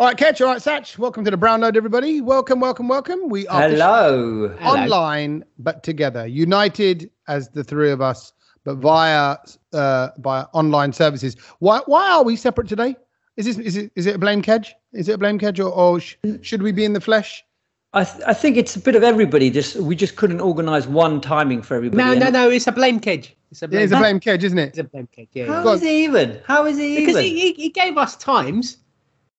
All right, Ketch. All right, Satch. Welcome to the Brown Load, everybody. Welcome, welcome, welcome. We are Hello. online but together, united as the three of us, but via uh, via online services. Why why are we separate today? Is this is it is it a blame kedge? Is it a blame kedge, or, or sh- should we be in the flesh? I, th- I think it's a bit of everybody. Just we just couldn't organise one timing for everybody. No, no, no. It's a blame kedge. It's a Yeah, blame. it's a blame kedge, isn't it? It's a blame kedge. Yeah. How yeah. it even? How is it Because even? he, he, he gave us times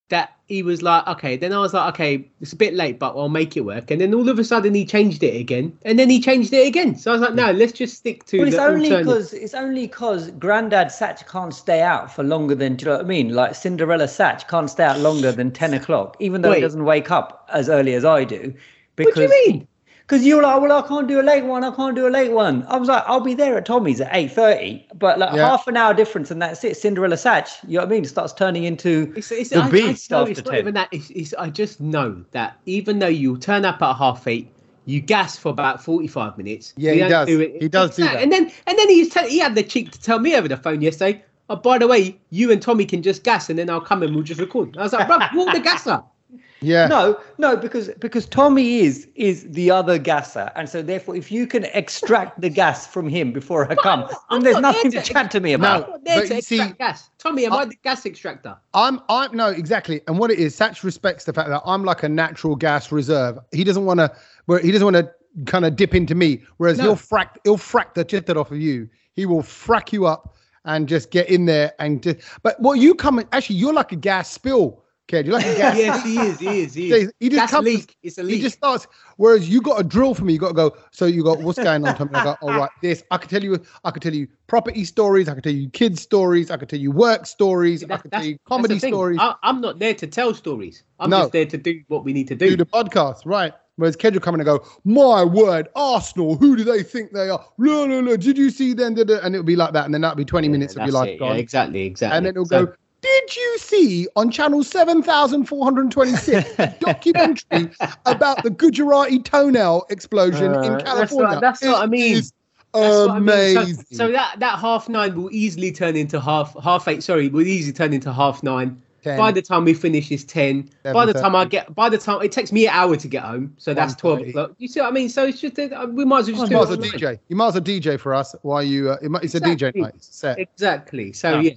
that he was like, okay. Then I was like, okay, it's a bit late, but I'll make it work. And then all of a sudden he changed it again, and then he changed it again. So I was like, no, let's just stick to Well, it's the only because it's only because Grandad Satch can't stay out for longer than. Do you know what I mean? Like Cinderella Satch can't stay out longer than ten o'clock, even though he doesn't wake up as early as I do. What Because do you mean? Because you're like, well, I can't do a late one. I can't do a late one. I was like, I'll be there at Tommy's at eight thirty, but like Yeah. half an hour difference, and that's it. Cinderella Satch, you know what I mean? It starts turning into It's, it's, the I, beast I know after it's not 10. even that. It's, it's, I just know that even though you turn up at half eight, you gas for about forty-five minutes. Yeah, You he does. do it- He does do that. And then and then he's tell, he had the cheek to tell me over the phone yesterday. Oh, by the way, you and Tommy can just gas, and then I'll come and we'll just record. I was like, bro, walk the gas up. Yeah. No, no, because because Tommy is is the other gasser, and so therefore, if you can extract the gas from him before I come, then I'm there's not nothing to to chat to me about. not there but to you see- extract gas. Tommy, am I the gas extractor? I'm I'm no exactly, and what it is, Satch respects the fact that I'm like a natural gas reserve. He doesn't want to, where he doesn't want to kind of dip into me. Whereas No. he'll frack, he'll frack the jitter off of you. He will frack you up and just get in there and just. But what you come actually, you're like a gas spill, kid. You're like a gas. yes, he is. He is. He is. he just gas comes- leak. It's a leak. He just starts. Whereas you got a drill for me. You got to go. So you got what's going on, Tommy? I go, all right. This I could tell you. I could tell you property stories. I could tell you kids stories. I could tell you work stories. I That- could tell you comedy stories. I, I'm not there to tell stories. I'm No. just there to do what we need to do. do the podcast, right? Whereas come in and go, my word, Arsenal, who do they think they are? No, no, no. Did you see them? Da, da," And it'll be like that. And then that'll be 20 Yeah, minutes of your life it. gone. Yeah, exactly, exactly. and then it'll So- go, did you see on channel 7426 a documentary about the Gujarati toenail explosion Uh, in that's California? what- that's what I mean. That's what I mean. So- amazing. So, that that half nine will easily turn into half half eight. Sorry, will easily turn into half nine. 10. By the time we finish, is ten. By the time I get, by the time it takes me an hour to get home, so that's twelve o'clock. You see what I mean? So it's just uh, we might as well you just might as do well it. DJ. You might as well DJ for us while you. Uh, it might- it's a Exactly. DJ night. Set. Exactly. So Yeah. yeah,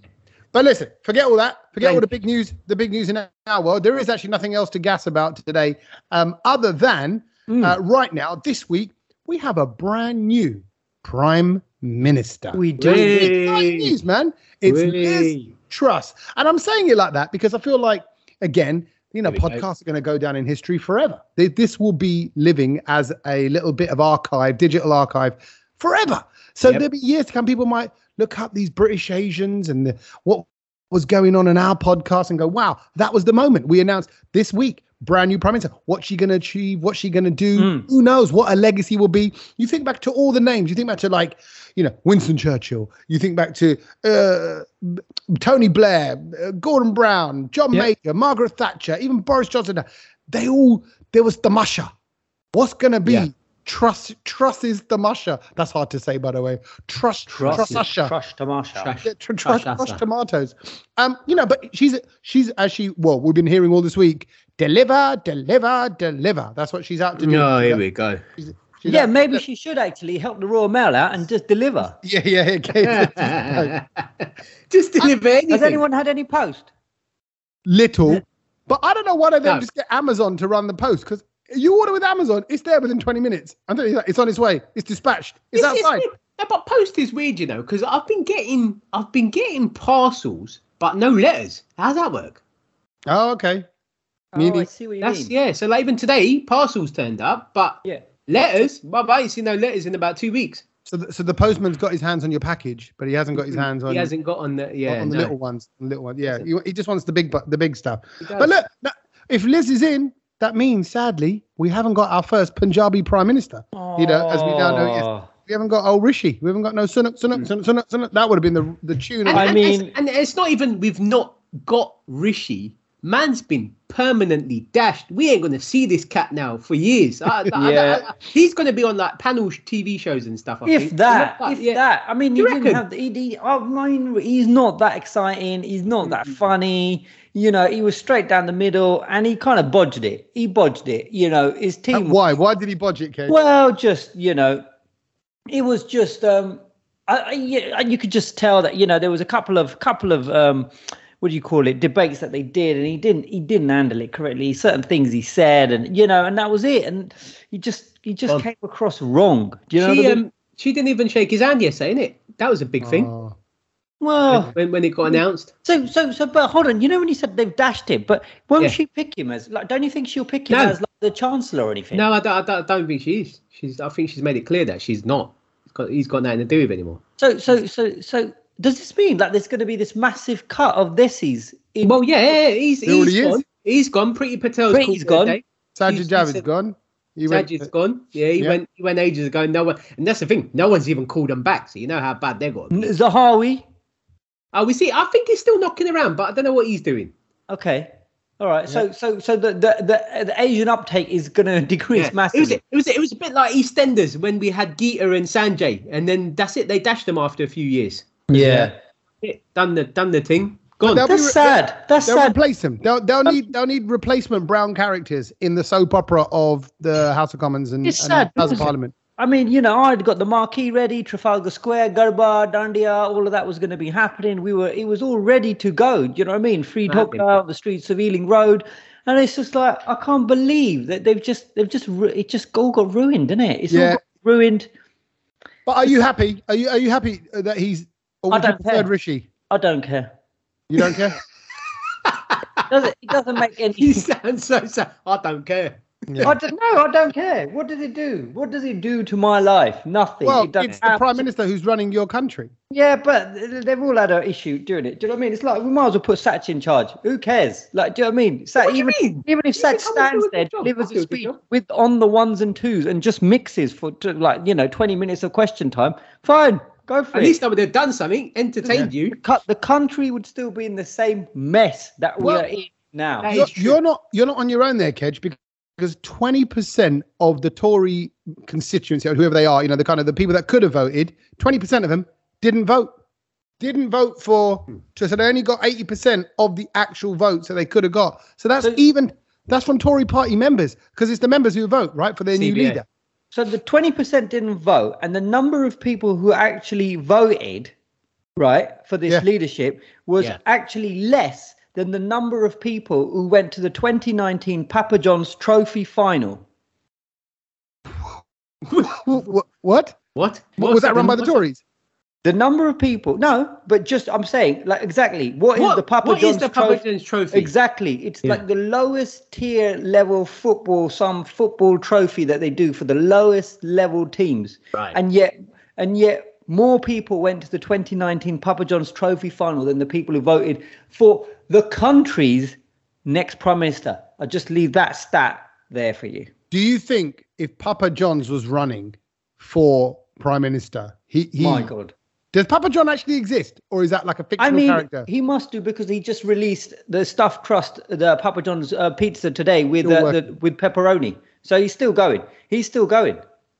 But listen, forget all that. Forget all the big news. The big news in our world. There is actually nothing else to gas about today, um, other than Hmm. uh, right now this week we have a brand new prime minister. We do. Exciting news, man. It's Liz Truss, and I'm saying it like that because I feel like, again, you know, we go. podcasts are going to go down in history forever. They- This will be living as a little bit of archive, digital archive, forever. So Yep. there'll be years to come. People might look up these British Asians and the, what was going on in our podcast and go, "Wow, that was the moment." We announced this week, brand new prime minister. What's she going to achieve? What's she going to do? Mm. Who knows what her legacy will be? You think back to all the names. You think back to like, you know, Winston Churchill. You think back to uh, Tony Blair, uh, Gordon Brown, John Yeah. Major, Margaret Thatcher, even Boris Johnson. They all there was the musher. What's going to be? Yeah. Trust, trust is the musher. That's hard to say, by the way. Trust, trust, Trust, musher. trust Tamasha. Trash. Yeah, tr- tr- Trash trust tomatoes. Um, you know, but she's she's as she well, we've been hearing all this week. Deliver, deliver, deliver. That's what she's out to do. No, here out- we go. she's Yeah, out- maybe she should actually help the Royal Mail out and just deliver. Yeah, yeah, okay. just deliver anything. Has anyone had any post? Little, but I don't know why they don't No. just get Amazon to run the post because you order with Amazon, it's there within 20 minutes. I'm telling you it's on its way. It's dispatched. It's This outside. weird. No, but post is weird, you know, because I've been getting I've been getting parcels, but no letters. How's that work? Oh, okay. Oh, Meaning- I see what you That's mean. yeah. So like even today, parcels turned up, but Yeah. letters. Well, I ain't seen no letters in about two weeks. So, the, so the postman's got his hands on your package, but he hasn't got his hands on. He hasn't got on the yeah. on the no. little ones. The little ones. Yeah, he, he just wants the big, bu- the big stuff. But look, if Liz is in, that means sadly we haven't got our first Punjabi prime minister. You know, as we now know, yes. We haven't got old Rishi. We haven't got no Sunak, Sunak, mm. Sunak, Sunak, Sunak. That would have been the the tune. And, I and mean- it's, and it's not even we've not got Rishi man's been permanently dashed. We ain't gonna see this cat now for years. I- I- I- Yeah. I- he's gonna be on like panel TV shows and stuff. I if think. that, if yeah. that, I mean, Do he you didn't reckon? have. He, he, I mean, he's not that exciting. He's not that funny. You know, he was straight down the middle, and he kind of bodged it. He bodged it. You know, his Uh, team. Why? Why did he budget, Cage? Well, just you know, it was just um, I, I, yeah, and you could just tell that you know there was a couple of couple of um, what do you call it debates that they did, and he didn't he didn't handle it correctly. Certain things he said, and you know, and that was it. And he just he just Well, came across wrong. Do you know? she what I mean? um she didn't even shake his hand yesterday, innit? That was a big thing Oh. well, when, when it got announced. so so so, but hold on. You know when he said they've dashed him, but won't Yeah. she pick him as like? Don't you think she'll pick him No. as like the chancellor or anything? No, I don't, I don't, I don't think she is. She's. I think she's made it clear that she's not. He's got, he's got nothing to do with it anymore. So so so so. Does this mean that there's going to be this massive cut of Desi's in Well, yeah, yeah, he's There already he's is. gone. He's gone. Priti Patel's Priti's called gone. it Sajid He's- Javid's he's- gone. He a day. went- Sajid's gone. Yeah, he Yeah. went. He went ages ago. No one, and that's the thing. No one's even called them back. So you know how bad they got. Zahawi? Oh, we see. I think he's still knocking around, but I don't know what he's doing. Okay. All right. So so so the the the, the Asian uptake is going to decrease Yeah. It was, massively. it was it was a bit like EastEnders when we had Geeta and Sanjay, and then that's it. They dashed them after a few years. Yeah. Yeah, done the done the thing. Gone. They'll be That's re- sad. That's They'll sad. replace him. They'll they'll um, need they'll need replacement brown characters in the soap opera of the House of Commons and, It's and sad, House of Parliament. I mean, you know, I'd got the marquee ready, Trafalgar Square, Garba, Dandia, all of that was going to be happening. We were, it was all ready to go. Do you know what I mean? Free Happening. Hooker out the streets of Ealing Road, and it's just like I can't believe that they've just, they've just, it just all got ruined, didn't it? It's all Yeah. got ruined. But are you happy? Are you are you happy that he's? Or I would you don't prefer care. Rishi? I don't care. You don't care. Does it? It doesn't make any. you sound so sad. I don't care. Yeah. I don't know. I don't care. What does it do? What does it do to my life? Nothing. Well, It it's the prime minister who's running your country. Yeah, but they've all had an issue doing it. Do you know what I mean? It's like we might as well put Satch in charge. Who cares? Like, do you know what I mean? Sat, What do you even mean? even if Satch I would do stands there, delivers I'll a a speech with on the ones and twos, and just mixes for like you know twenty minutes of question time, fine, go for At it. least I would have done something, entertained you. Cut the country would still be in the same mess that we Well, are in now. You're, you're not you're not on your own there, Kedge, because twenty percent of the Tory constituency, or whoever they are, you know, the kind of the people that could have voted, twenty percent of them didn't vote. Didn't vote for so they only got eighty percent of the actual votes that they could have got. So that's So- even that's from Tory party members because it's the members who vote, right, for their new leader. So the 20% didn't vote, and the number of people who actually voted, right, for this Yeah. leadership was Yeah. actually less than the number of people who went to the 2019 Papa John's Trophy final. Wh- What? What? What? was that run by the Tories? The number of people, no, but just I'm saying, like exactly, what is What, the Papa what is John's the Papa Trophy? John's trophy? Exactly. It's Yeah. like the lowest tier level football, some football trophy that they do for the lowest level teams. Right. And yet, and yet, more people went to the 2019 Papa John's Trophy final than the people who voted for the country's next prime minister. I'll just leave that stat there for you. Do you think if Papa John's was running for prime minister, he, he My God. Does Papa John actually exist, or is that like a fictional I mean, character? he must do because he just released the stuffed crust, the Papa John's uh, pizza today with uh, the, with pepperoni. So he's still going. He's still going.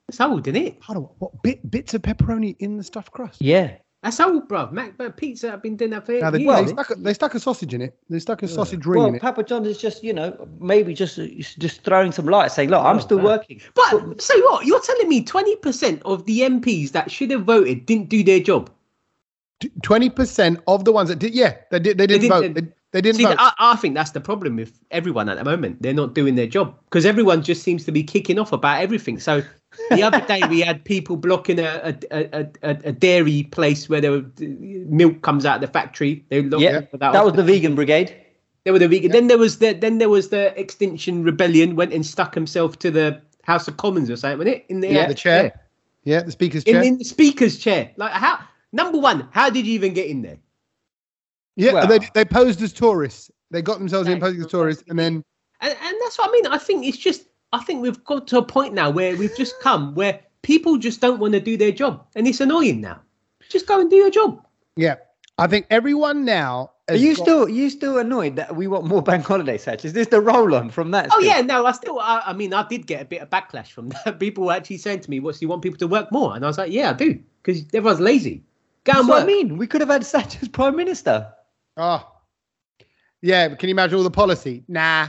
That's old, isn't it? Hold on, what bit, bits of pepperoni in the stuffed crust? Yeah. That's old, bruv. Mac uh, Pizza, I've been doing that for Now they, years. they, stuck a, they stuck a sausage in it. They stuck a sausage ring Well, in it. Papa John's is just, you know, maybe just just throwing some light, saying, "Look, I'm still man. working." But so what? You're telling me 20% of the MPs that should have voted didn't do their job? Twenty percent of the ones that did, yeah, they did. They didn't, didn't- vote. They, they didn't See, vote. I, I think that's the problem with everyone at the moment. They're not doing their job because everyone just seems to be kicking off about everything. So the other day we had people blocking a a, a, a, a dairy place where there were, milk comes out of the factory. They locked Yeah, that that was the vegan brigade. There were the vegan. Then there was the then there was the Extinction Rebellion went and stuck himself to the House of Commons or something, wasn't it? In the, Yeah, the chair. Yeah, the speaker's chair. in the speaker's chair. Like how? Number one, how did you even get in there? yeah, well- they they posed as tourists. They got themselves in That is posing as tourists, and then And, and that's what I mean. I think it's just, I think we've got to a point now where we've just come where people just don't want to do their job. And it's annoying now. Just go and do your job. yeah, I think everyone now Are you still are you still annoyed that we want more bank holiday Satch? Is this the roll on from that? Oh still? yeah, no, I still, I, I mean, I did get a bit of backlash from that. People were actually saying to me, "What do you want people to work more?" And I was like, "Yeah, I do, because everyone's lazy. Go That's what work." I mean. We could have had Satch as prime minister. Oh, yeah. Can you imagine all the policy? Nah.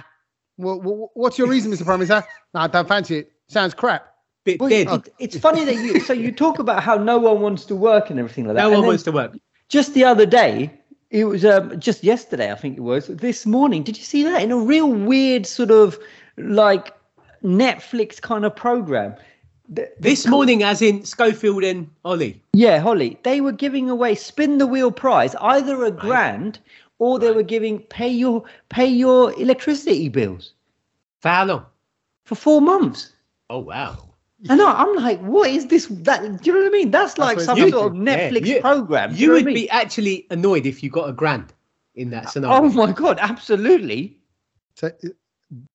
Well, wh- wh- what's your reason, Mr. Prime Minister? No, I don't fancy it. Sounds crap. Bit Well, dead. it- it's funny that you so you talk about how no one wants to work and everything like that. no and one wants to work. Just the other day, it was um, just yesterday, I think it was. This morning, did you see that in a real weird sort of like Netflix kind of program? The- the This co- morning, as in Schofield and Holly. Yeah, Holly. They were giving away spin the wheel prize, either a grand or they were giving pay your pay your electricity bills For how long? for four months. Oh wow. And I, I'm like, what is this? That do you know what I mean? That's like what some it's sort of. Netflix Yeah, you- program. do You know would what I mean? be actually annoyed if you got a grand in that scenario. Oh my god, absolutely. So uh,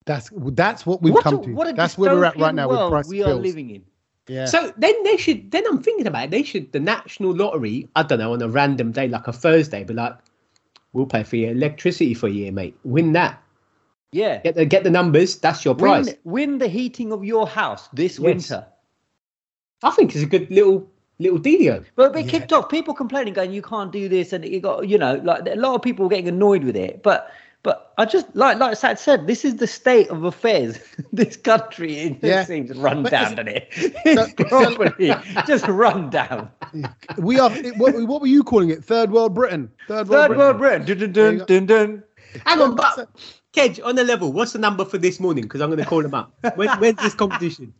that's that's what we've what come a, to. what a That's where we're at right now with world price we are bills. living in. Yeah. So then they should. Then I'm thinking about it. They should the national lottery. I don't know on a random day like a Thursday, be like, we'll pay for your electricity for a year, mate. Win that. Yeah. Get the get the numbers. That's your prize. Win, win the heating of your house this Yes. winter. I think it's a good little little dealio. But it kicked off. People complaining, going, "You can't do this," and you got, you know, like a lot of people were getting annoyed with it. But, but I just like, like Sat said, this is the state of affairs. this country it just Yeah. seems run But down, is- doesn't it? It's properly just run down. we are. What, what were you calling it? Third world Britain. Third world. Third Britain. world Britain. Dun, dun, dun, dun, dun. Hang on, but Kedge, on the level, what's the number for this morning? Because I'm going to call them up. When, when's this competition?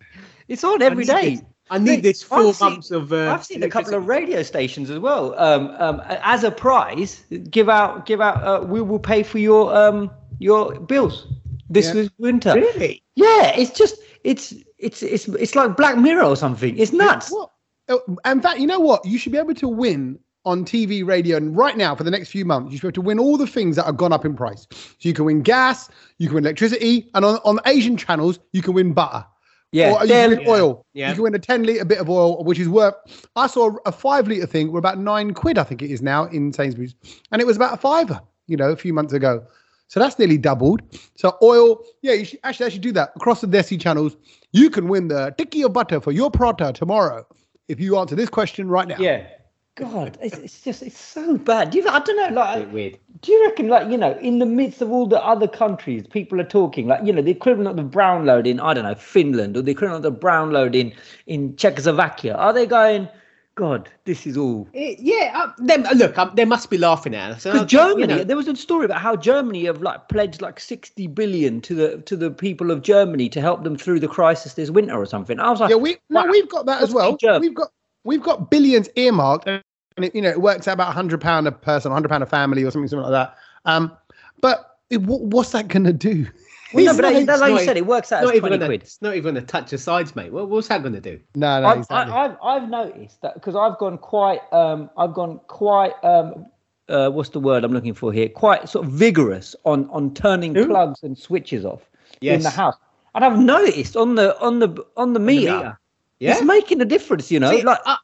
It's on every day. I need day. I need this I've 4 seen- months of. Uh, I've seen a couple of radio stations as well. Um, um, as a prize, give out, give out. Uh, we will pay for your um, your bills this Yeah. was winter. Really? Yeah, it's just it's it's it's it's like Black Mirror or something. It's nuts. What? Oh, In fact, you know what? You should be able to win on TV, radio, and right now for the next few months, you should be able to win all the things that have gone up in price. So you can win gas, you can win electricity, and on, on Asian channels, you can win butter. Yeah, or you can win oil. Yeah. You can win a 10 litre bit of oil, which is worth. I saw a five litre thing were about nine quid, I think it is now in Sainsbury's. And it was about a fiver, you know, a few months ago. So that's nearly doubled. So oil, yeah, you should actually actually do that across the Desi channels. You can win the tikki of butter for your prata tomorrow if you answer this question right now. yeah. God, it's, it's just it's so bad. Do you? I don't know. Like, Bit weird. do you reckon, like, you know, in the midst of all the other countries, people are talking, like, you know, the equivalent of the brown load in, I don't know, Finland or the equivalent of the brown load in in Czechoslovakia? Are they going? God, this is all Eh, yeah, uh, them, uh, look, um, they must be laughing at us. Because Uh, you Germany, know, there was a story about how Germany have like pledged like sixty billion to the to the people of Germany to help them through the crisis this winter or something. I was like, Yeah, we no, wow. we've got that as well. the? We've got we've got billions earmarked, and it, you know it works out about hundred pound a person, hundred pound a family, or something, something like that. Um, but it, what, what's that gonna do? well, no, It's but not- like, like you said, it works out not as even twenty gonna, quid. it's not even going to touch the sides, mate. What, what's that going to do? no, no, I've, exactly. I, I've I've noticed that because I've gone quite um I've gone quite um uh what's the word I'm looking for here quite sort of vigorous on on turning Ooh. plugs and switches off in the house, and I've noticed on the on the on the meter, meter. Yeah. it's making a difference. You know, See, like I,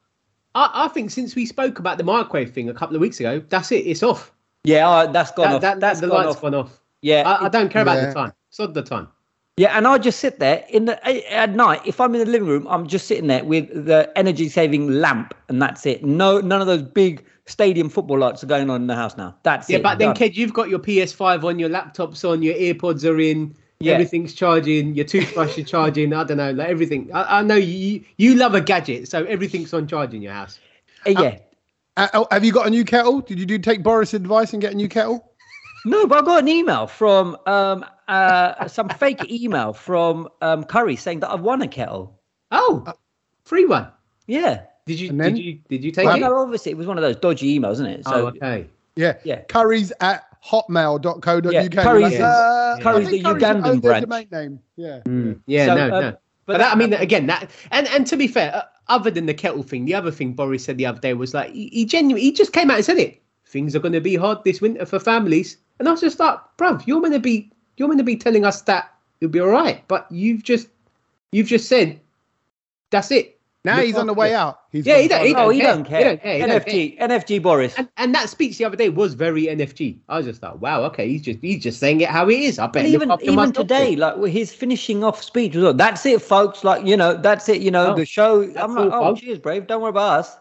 I, I think since we spoke about the microwave thing a couple of weeks ago, that's it. It's off. yeah, uh, that's gone That, off. that, that's the gone light's off. gone off. Yeah, I, I don't care about Yeah. the time. Sod the time. Yeah, and I just sit there in the at night. If I'm in the living room, I'm just sitting there with the energy saving lamp, and that's it. No, none of those big stadium football lights are going on in the house now. That's Yeah, it. but then, done. Ked, you've got your PS5 on, your laptop's on, your earpods are in, Yeah. everything's charging, your toothbrush is charging. I don't know, like everything. I, I know you you love a gadget, so everything's on charge in your house. Uh, yeah. Uh, oh, have you got a new kettle? Did you do take Boris' advice and get a new kettle? No, but I got an email from um uh some fake email from um Curry saying that I've won a kettle. Oh, free one. Yeah. Did you then- did you did you take Well, it? no, obviously it was one of those dodgy emails, isn't it? So oh, okay. Yeah. Yeah. Curry's at hotmail.co.uk. Yeah, You're Curry's like, is- uh, Curry's the think should Ugandan own their branch. domain name. Yeah. Yeah, So, no, um, no. but But that, I mean, again, that and and to be fair, uh, other than the kettle thing, the other thing Boris said the other day was like he, he genuinely he just came out and said it. Things are going to be hard this winter for families, and I was just like, bruv, you're going to be you're going to be telling us that it'll be all right, but you've just you've just said that's it. Now he's on the way out. He's Yeah, he don't- he far Oh, he care. don't He don't care. He don't NFG, NFG Boris. And, and that speech the other day was very NFG. I was just like, wow, okay, he's just he's just saying it how he is. I bet even even today, like with his finishing off speech was, that's it, folks. Like you know, that's it. You know, Oh, the show. that's I'm like, all, oh, folks. cheers, brave. Don't worry about us.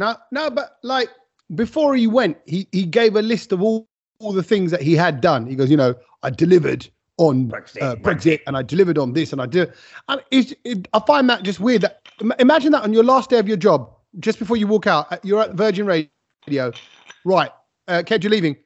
No, no, but like before he went, he he gave a list of all, all the things that he had done. He goes, you know, I delivered on Brexit, uh, Brexit, and I delivered on this, and I did. And it, I find that just weird. That imagine that on your last day of your job, just before you walk out, uh, you're at Virgin Radio, right? Uh, Ked, you're leaving.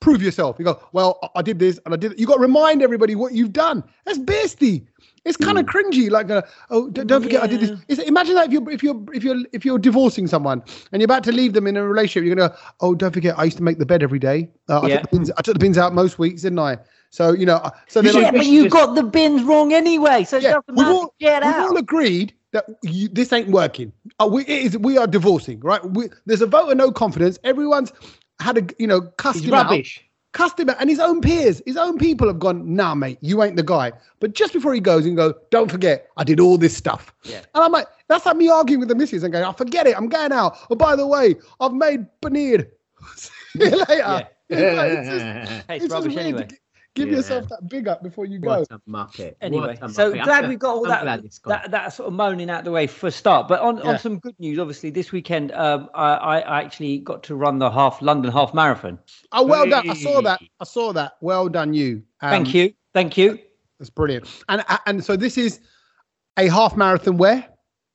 Prove yourself. You go, well, I- did this and I did. You got to remind everybody what you've done. That's beastie. It's kind of cringy. Like, uh, oh, d- don't forget, I did this. It's, imagine that if you're if you're if you're if you're divorcing someone and you're about to leave them in a relationship, you're gonna, oh, don't forget, I used to make the bed every day. Uh, I, Yeah. took the bins, I took the bins out most weeks, didn't I? So you know, uh, so Yeah, like, but you just- got the bins wrong anyway, so yeah, we've all, Get we've out. all agreed that you, this ain't working. Uh, we, it is, we are divorcing, right? We, there's a vote of no confidence. Everyone's had a, you know, cussed he's him out rubbish. cussed him out, and his own peers, his own people have gone, nah, mate, you ain't the guy. But just before he goes and go, don't forget, I did all this stuff. Yeah. And I'm like, that's like me arguing with the missus and going, I forget it, I'm going out. Oh, by the way, I've made paneer. See you later. Yeah. It's, like, it's just, Hey, it's it's rubbish anyway. To gi- give Yeah. yourself that big up before you go. What a muppet. Anyway, What a so. I'm glad glad- we got all I'm that, glad it's gone. that that sort of moaning out the way for a start. But on, Yeah. on some good news, obviously this weekend um, I, I I actually got to run the half London half marathon. Oh, well done. I saw that. I saw that. Well done, you. Um, Thank you, thank you. That's brilliant. And and so this is a half marathon where?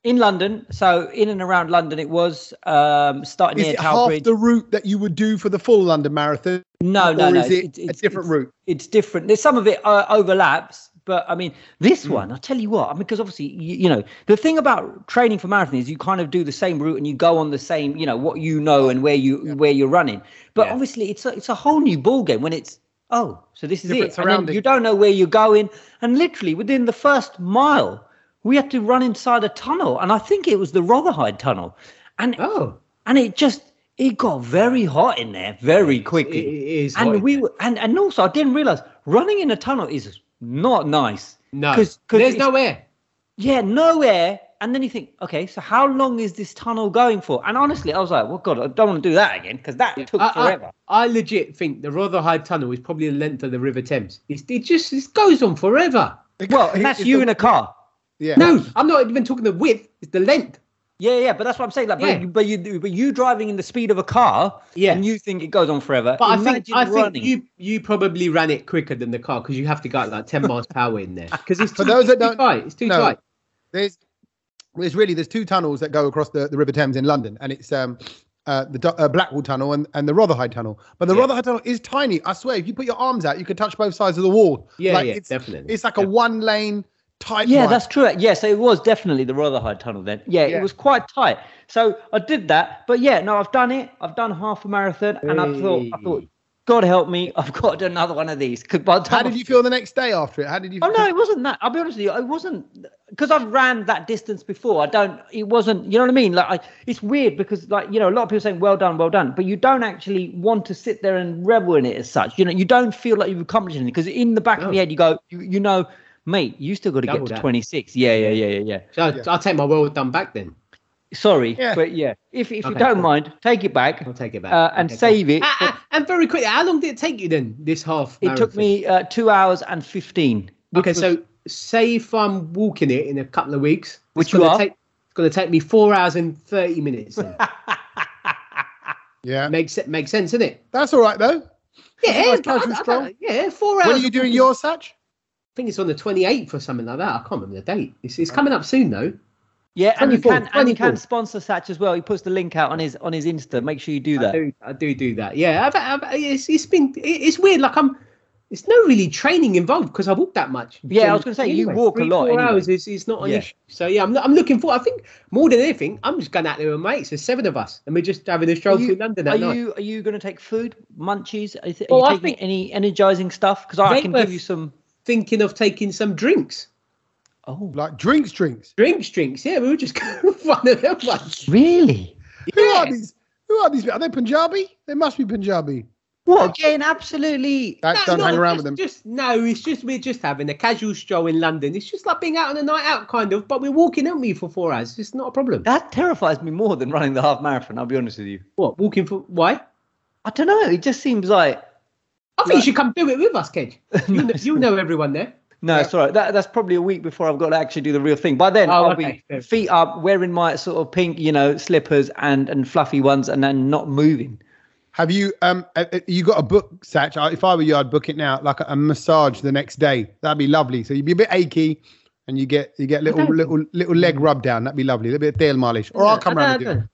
In London, so in and around London, it was um, starting Is near it Tower half Bridge. the route that you would do for the full London Marathon? No, no, no. is it it's- it's- a different it's- route? It's different. There's some of it uh, overlaps, but I mean, this Hmm. one, I tell you what, I mean, because obviously, you, you know, the thing about training for marathon is you kind of do the same route and you go on the same, you know, what you know and where you where you're running. But Yeah. obviously, it's a, it's a whole new ball game when it's oh, so this is Different it, and you don't know where you're going, and literally within the first mile, we had to run inside a tunnel, and I think it was the Rotherhithe tunnel, and Oh, and it just it got very hot in there very it, quickly it is. and in we were and, and also i didn't realize running in a tunnel is not nice no, 'cause- 'cause there's it's- no air. yeah no air and then you think okay so how long is this tunnel going for and honestly i was like well god i don't want to do that again because that took I, I- forever I, legit think the Rotherhithe Tunnel is probably the length of the River Thames. It's, it just it goes on forever. well and that's It's you the- in a car Yeah. No, I'm not even talking the width. It's the length. Yeah yeah but that's what i'm saying like Yeah. but, you, but you but you driving in the speed of a car Yeah. and you think it goes on forever But I think Imagine I think you you probably ran it quicker than the car because you have to go at like 10 miles per hour in there because it's For too, those that too don't tight. It's too know, tight. There's there's really there's two tunnels that go across the, the River Thames in London, and it's um uh, the uh, Blackwall Tunnel and, and the Rotherhithe Tunnel. But the Yeah. Rotherhithe Tunnel is tiny. I swear, if you put your arms out, you could touch both sides of the wall. Yeah, like yeah, it's, definitely. It's like a one lane tight. Yeah, one. that's true. Yeah, so it was definitely the Rotherhithe tunnel then. Yeah, Yeah. it was quite tight. So I did that, but yeah, no, I've done it. I've done half a marathon, and I thought, I thought, God help me, I've got to another one of these. The time How did you feel the next day after it? How did you? Oh no, it wasn't that. I'll be honest with you, it wasn't because I've ran that distance before. I don't. It wasn't. You know what I mean? Like, I, it's weird because, like, you know, a lot of people saying "well done, well done," but you don't actually want to sit there and revel in it as such. You know, you don't feel like you've accomplished anything because in the back of No. your head, you go, you, you know, mate, you still got to get to that. 26. Yeah, yeah, yeah, yeah, yeah. So Yeah. I'll take my well done back then. Sorry, Yeah. but yeah, if if you don't cool. mind, take it back I'll take it back. uh, and Okay, cool. save it. Ah, ah, and very quickly, how long did it take you then? This half. it took me uh, two hours and 15. Okay, was- so say if I'm walking it in a couple of weeks, Which it's you gonna are. Take, it's going to take me four hours and thirty minutes. Yeah, makes se- makes sense, isn't it? that's all right though. Yeah, nice but I- I- I- yeah, four hours. When are you doing your Satch? I think it's on the 28th or something like that. I can't remember the date. It's, it's uh, coming up soon though. yeah, and you 24, can and you can 24. sponsor Satch as well. He puts the link out on his on his Insta. Make sure you do I that. do, I do do that. Yeah, I've, I've, it's, it's been it's weird. Like I'm, it's no really training involved because I walk that much. Yeah, I was gonna say, you walk a lot Four anyway. hours is, is not an Yeah. issue. So yeah, I'm, I'm looking for. I think more than anything, I'm just going out there with mates. There's seven of us, and we're just having a stroll you, through London are night. you are you going to take food, munchies? Are you, are Well, you I taking any energizing stuff? Because I can were- give you some. Thinking of taking some drinks, Oh, Like drinks, drinks. drinks, drinks. Yeah, we were just going one of them ones. really? Who are these? Who are these? Are they Punjabi? They must be Punjabi. What? Getting absolutely. That's No, don't hang around with them. Just no, it's just we're just having a casual stroll in London. It's just like being out on a night out, kind of. But we're walking, aren't we, for four hours? It's not a problem. That terrifies me more than running the half marathon. I'll be honest with you. What walking for? Why? I don't know. It just seems like I think Right. you should come do it with us, Kedge. You know, you know everyone there. no, it's all right. That, that's probably a week before I've got to actually do the real thing. By then, Oh, I'll okay, be feet up, wearing my sort of pink, you know, slippers and and fluffy ones, and then not moving. Have you um uh, uh, you got a book, Satch? If I were you, I'd book it now, like a, a massage the next day. That'd be lovely. So you'd be a bit achy, and you get you get little little little leg rub down. That'd be lovely. A little bit of tail polish. Or I'll come I round and do it.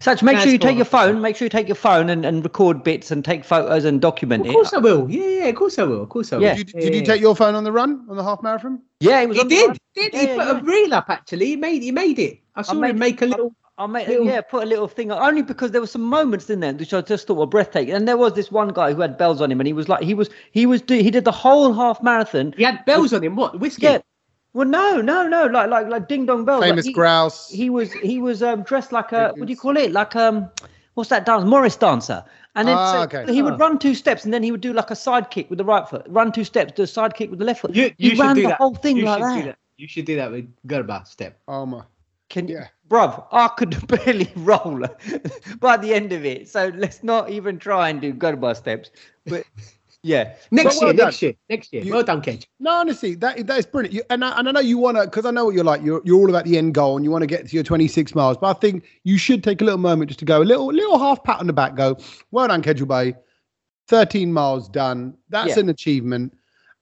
Such, make No, sure you take your phone. Make sure you take your phone and, and record bits and take photos and document it. Of course it. I will. Yeah, yeah, of course I will. Of course I will. Yeah. Did, you, did you take your phone on the run on the half marathon? Yeah, it was. He on did. line. did. Yeah, he yeah, put yeah. a reel up actually. He made he made it. I saw made- him make a little. I made Little- yeah, put a little thing on, only because there were some moments in there which I just thought were breathtaking. And there was this one guy who had bells on him, and he was like, he was he was he did the whole half marathon. He had bells on him. What whiskey? Yeah. Well, no, no, no, like like like ding dong bells. like Famous he, grouse. He was he was um, dressed like a what do you call it? Like um, what's that dance? Morris dancer. And then Ah, so okay. he Ah. would run two steps, and then he would do like a side kick with the right foot. Run two steps, do a side kick with the left foot. You, you he should ran do the that. whole thing you like should that. do that. You should do that with Garba step. oh my. Can Yeah. bruv, I could barely roll by the end of it. So let's not even try and do Garba steps. But yeah, Next well year, done. next year, next year. You- well done, Kedge. No, honestly, that that is brilliant. You, and I, and I know you want to, because I know what you're like. You're you're all about the end goal, and you want to get to your 26 miles. But I think you should take a little moment just to go a little little half pat on the back. Go, well done, Kedge Bay. 13 miles done. That's Yeah. an achievement.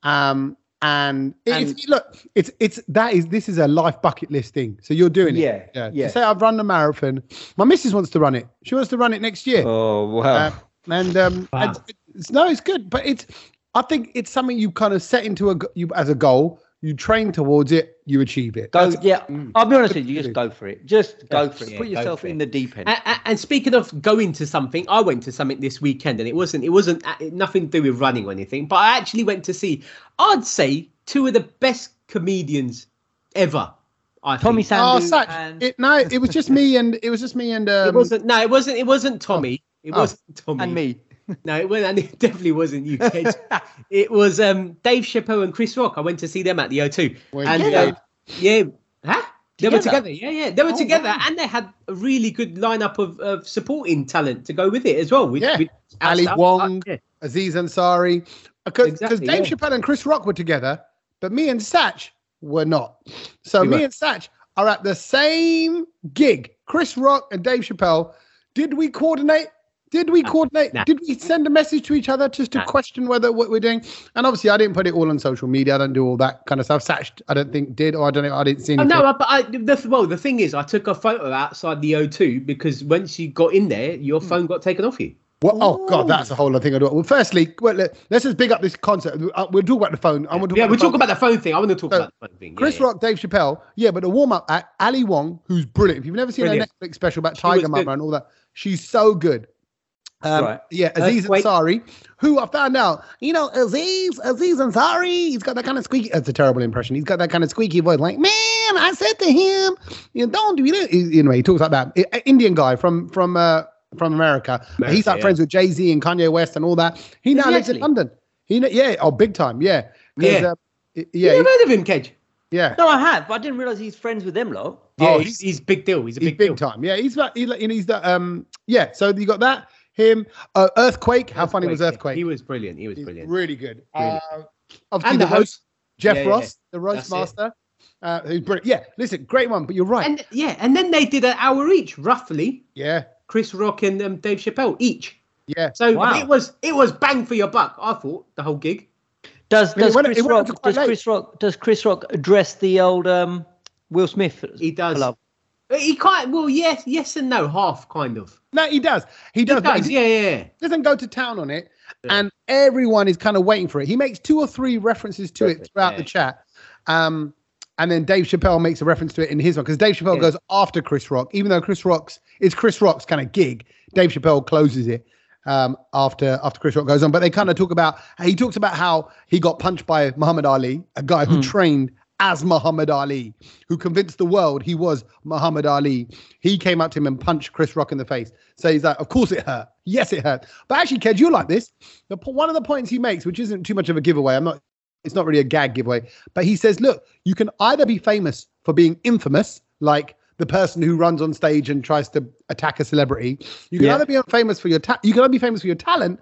Um, and, And- it's look, it's it's that is this is a life bucket list thing. So you're doing Yeah, it. Yeah. yeah. To say I've run the marathon. My missus wants to run it. She wants to run it next year. Oh wow. Uh, and um, Wow. and it's, no, it's good, but it's. I think it's something you kind of set into a you as a goal. You train towards it, you achieve it. go That's- yeah. Mm. I'll be honest with you, just go for it. Just go for it. Yeah, Put yourself in it. the deep end. And, and- and speaking of going to something, I went to something this weekend, and it wasn't it wasn't uh, nothing to do with running or anything. But I actually went to see, I'd say, two of the best comedians ever. I Tommy think. Oh, such and it. No, it was just me and it was just me and um, it wasn't. No, it wasn't. It wasn't Tommy. It Oh. wasn't Tommy. and me. No, it, wasn't, and it definitely wasn't you, Kedge. it was um, Dave Chappelle and Chris Rock. I went to see them at the O2. Wait, and together? uh, yeah, huh? They were Together? together. Yeah, yeah, they were Oh, together, wow. and they had a really good lineup of, of supporting talent to go with it as well. With, Yeah. with Ali outside- Wong. Yeah. Aziz Ansari, because Exactly, Dave yeah. Chappelle and Chris Rock were together, but me and Satch were not. So We me were. and Satch are at the same gig. Chris Rock and Dave Chappelle. Did we coordinate? Did we coordinate? nah. Did we send a message to each other just to Nah. question whether what we're doing? And obviously, I didn't put it all on social media. I don't do all that kind of stuff. Satch, I don't think did, or I don't know. I didn't see Oh, no, but I, the, well, the thing is, I took a photo outside the O2 because once you got in there, your Hmm. phone got taken off you. Well, oh God, that's a whole other thing. I do. Well, firstly, well, let- let's just big up this concept. Uh, We'll talk about the phone. I'm gonna Yeah, about we'll talk about the phone thing. I want to talk So, about the phone thing. Yeah, Chris yeah. Rock, Dave Chappelle, yeah, but the warm up act, Ali Wong, who's brilliant. If you've never seen Brilliant. a Netflix special about She Tiger Mama good. and all that, she's so good. Um, Right. Yeah, Aziz Earthquake. Ansari, who I found out, you know, Aziz, Aziz Ansari, he's got that kind of squeaky. that's a terrible impression. He's got that kind of squeaky voice, like, man, I said to him, you know, don't do. He- Anyway, he talks like that. Indian guy from from uh, from America. America, he's like yeah. friends with Jay Z and Kanye West and all that. He Is now he lives in? London. He, yeah, oh, big time, Yeah. Yeah. uh, yeah, You he- never heard of him, Kedge? yeah. No, I have, but I didn't realize he's friends with them lot. Yeah, Oh, he's, he's big deal. He's a he's big, big, deal. time. Yeah, he's like, he, he's the um yeah. So you got that him uh, earthquake. How funny was earthquake? He was brilliant. He was brilliant. really good. Really. Uh, obviously And the, the roast, host. Jeff Yeah, yeah, Ross, the roast That's master. Uh, who's brilliant. Yeah, listen, great one. But you're right. And yeah, and then they did an hour each, roughly. yeah, Chris Rock and um, Dave Chappelle each. yeah. So Wow. it was it was bang for your buck. I thought the whole gig. Does I mean, it does went- Chris Rock on to quite does late. Chris Rock does Chris Rock address the old um Will Smith? He does. Hello. He can't. Well, yes, yes and no, half kind of. No, he does. He He does. but does. he Yeah, yeah. doesn't go to town on it, Yeah. and everyone is kind of waiting for it. He makes two or three references to it throughout yeah. the chat. Um, and then Dave Chappelle makes a reference to it in his one because Dave Chappelle Yeah. goes after Chris Rock, even though Chris Rock's it's Chris Rock's kind of gig. Dave Chappelle closes it um, after after Chris Rock goes on. But they kind of talk about he talks about how he got punched by Muhammad Ali, a guy who trained as Muhammad Ali, who convinced the world he was Muhammad Ali. He came up to him and punched Chris Rock in the face. So he's like, of course it hurt. Yes, it hurt. But actually, Ked, you like this. The, one of the points he makes, which isn't too much of a giveaway, I'm not. It's not really a gag giveaway, but he says, look, you can either be famous for being infamous, like the person who runs on stage and tries to attack a celebrity. You can Yeah. either be famous for your ta- you can either be famous for your talent,